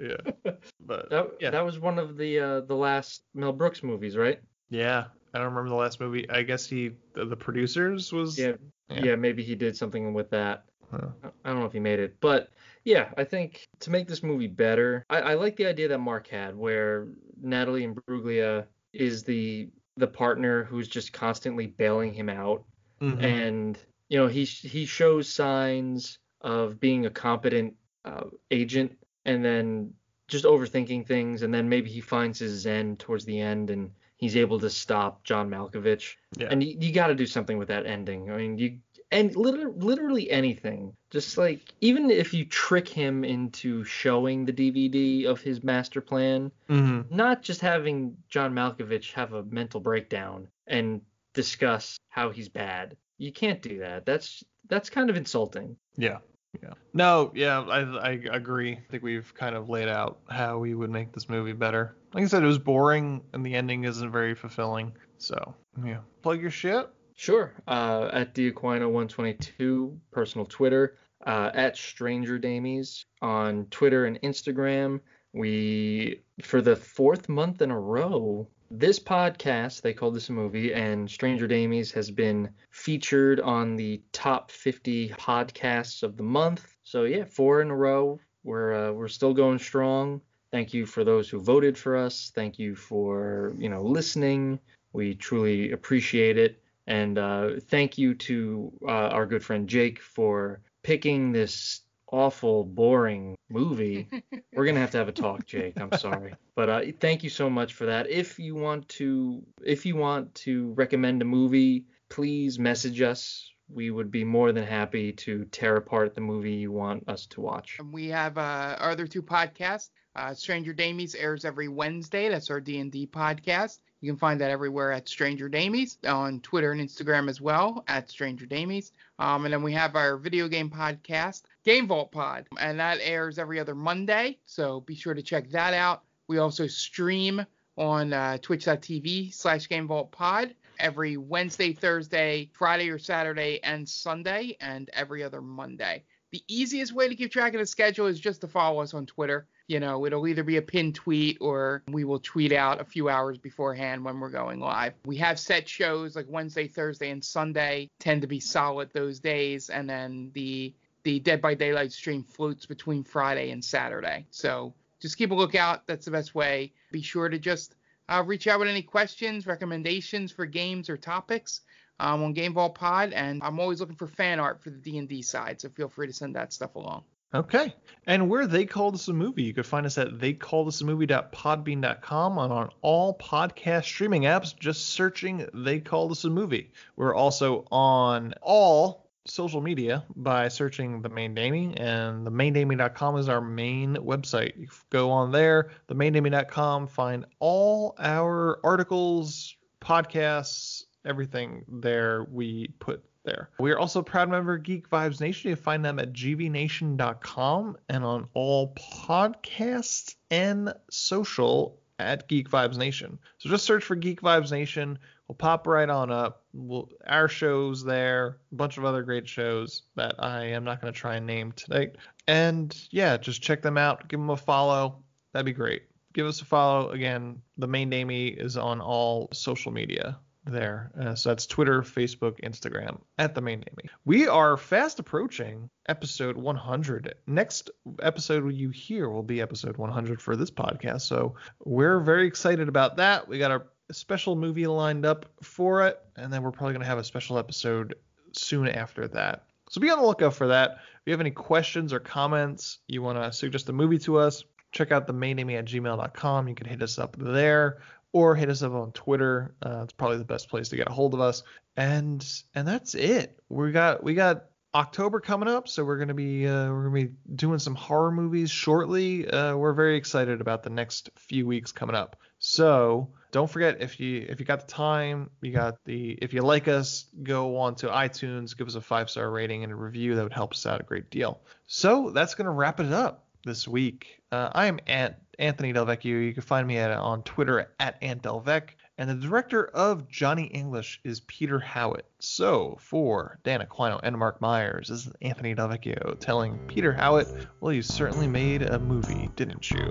Yeah, but That yeah, that was one of the uh, the last Mel Brooks movies, right? yeah. I don't remember the last movie. I guess he the, the producers was Yeah. Yeah. yeah. maybe he did something with that. Huh. I don't know if he made it, but yeah, I think to make this movie better, I, I like the idea that Mark had, where Natalie Imbruglia is the the partner who's just constantly bailing him out, Mhm. and you know he he shows signs of being a competent uh, agent, and then just overthinking things, and then maybe he finds his zen towards the end, and he's able to stop John Malkovich. Yeah. And you, you got to do something with that ending. I mean, you and literally, literally anything. Just like even if you trick him into showing the DVD of his master plan, Mhm. not just having John Malkovich have a mental breakdown and discuss how he's bad. You can't do that. That's that's kind of insulting. Yeah. Yeah. No, yeah, I I agree. I think we've kind of laid out how we would make this movie better. Like I said, it was boring and the ending isn't very fulfilling. So, yeah. Plug your shit. Sure. Uh, at Diaquino122, personal Twitter. Uh, at Stranger Damies on Twitter and Instagram. We, for the fourth month in a row, this podcast, they call this a movie, and Stranger Damies has been featured on the top 50 podcasts of the month. So, yeah, four in a row. We're, uh, we're still going strong. Thank you for those who voted for us. Thank you for, you know, listening. We truly appreciate it. And uh, thank you to uh, our good friend Jake for picking this awful, boring movie. We're gonna have to have a talk, Jake. I'm sorry, but uh, thank you so much for that. If you want to, if you want to recommend a movie, please message us. We would be more than happy to tear apart the movie you want us to watch. And we have uh, our other two podcasts. Uh, Stranger Damies airs every Wednesday. That's our D&D podcast. You can find that everywhere at Stranger Damies on Twitter and Instagram as well at Stranger Damies. Um, and then we have our video game podcast, Game Vault Pod, and that airs every other Monday. So be sure to check that out. We also stream on uh, twitch.tv slash Game Vault Pod every Wednesday, Thursday, Friday or Saturday, and Sunday, and every other Monday. The easiest way to keep track of the schedule is just to follow us on Twitter. You know, it'll either be a pinned tweet or we will tweet out a few hours beforehand when we're going live. We have set shows like Wednesday, Thursday, and Sunday tend to be solid those days, and then the the Dead by Daylight stream floats between Friday and Saturday. So just keep a lookout. That's the best way. Be sure to just uh, reach out with any questions, recommendations for games or topics um, on Game Vault Pod, and I'm always looking for fan art for the D&D side. So feel free to send that stuff along. Okay. And where They Called Us a Movie, you could find us at theycalledusamovie.podbean.com and on all podcast streaming apps, just searching They Called Us a Movie. We're also on all social media by searching The Main Damie, and themaindamie.com is our main website. You go on there, the themaindamie.com, find all our articles, podcasts, everything there we put there. We are also proud member of Geek Vibes Nation. You find them at gvnation.com and on all podcasts and social at Geek Vibes Nation. So just search for Geek Vibes Nation. We'll pop right on up. We'll, our show's there, a bunch of other great shows that I am not going to try and name tonight. And yeah, just check them out. Give them a follow. That'd be great. Give us a follow. Again, the main name is on all social media there. Uh, so that's Twitter, Facebook, Instagram at the main naming. We are fast approaching episode 100. Next episode you hear will be episode 100 for this podcast. So we're very excited about that. We got a special movie lined up for it, and then we're probably going to have a special episode soon after that. So be on the lookout for that. If you have any questions or comments, you want to suggest a movie to us, check out the main at gmail.com. You can hit us up there or hit us up on Twitter. Uh, it's probably the best place to get a hold of us. And and that's it. We got we got October coming up, so we're gonna be uh, we're gonna be doing some horror movies shortly. Uh, we're very excited about the next few weeks coming up. So don't forget if you if you got the time, you got the if you like us, go on to iTunes, give us a five star rating and a review. That would help us out a great deal. So that's gonna wrap it up this week. Uh, I am at Anthony Delvecchio. You can find me at, on Twitter at AntDelvec. And the director of Johnny English is Peter Howitt. So for Dan Aquino and Mark Myers, this is Anthony Delvecchio telling Peter Howitt, well, you certainly made a movie, didn't you?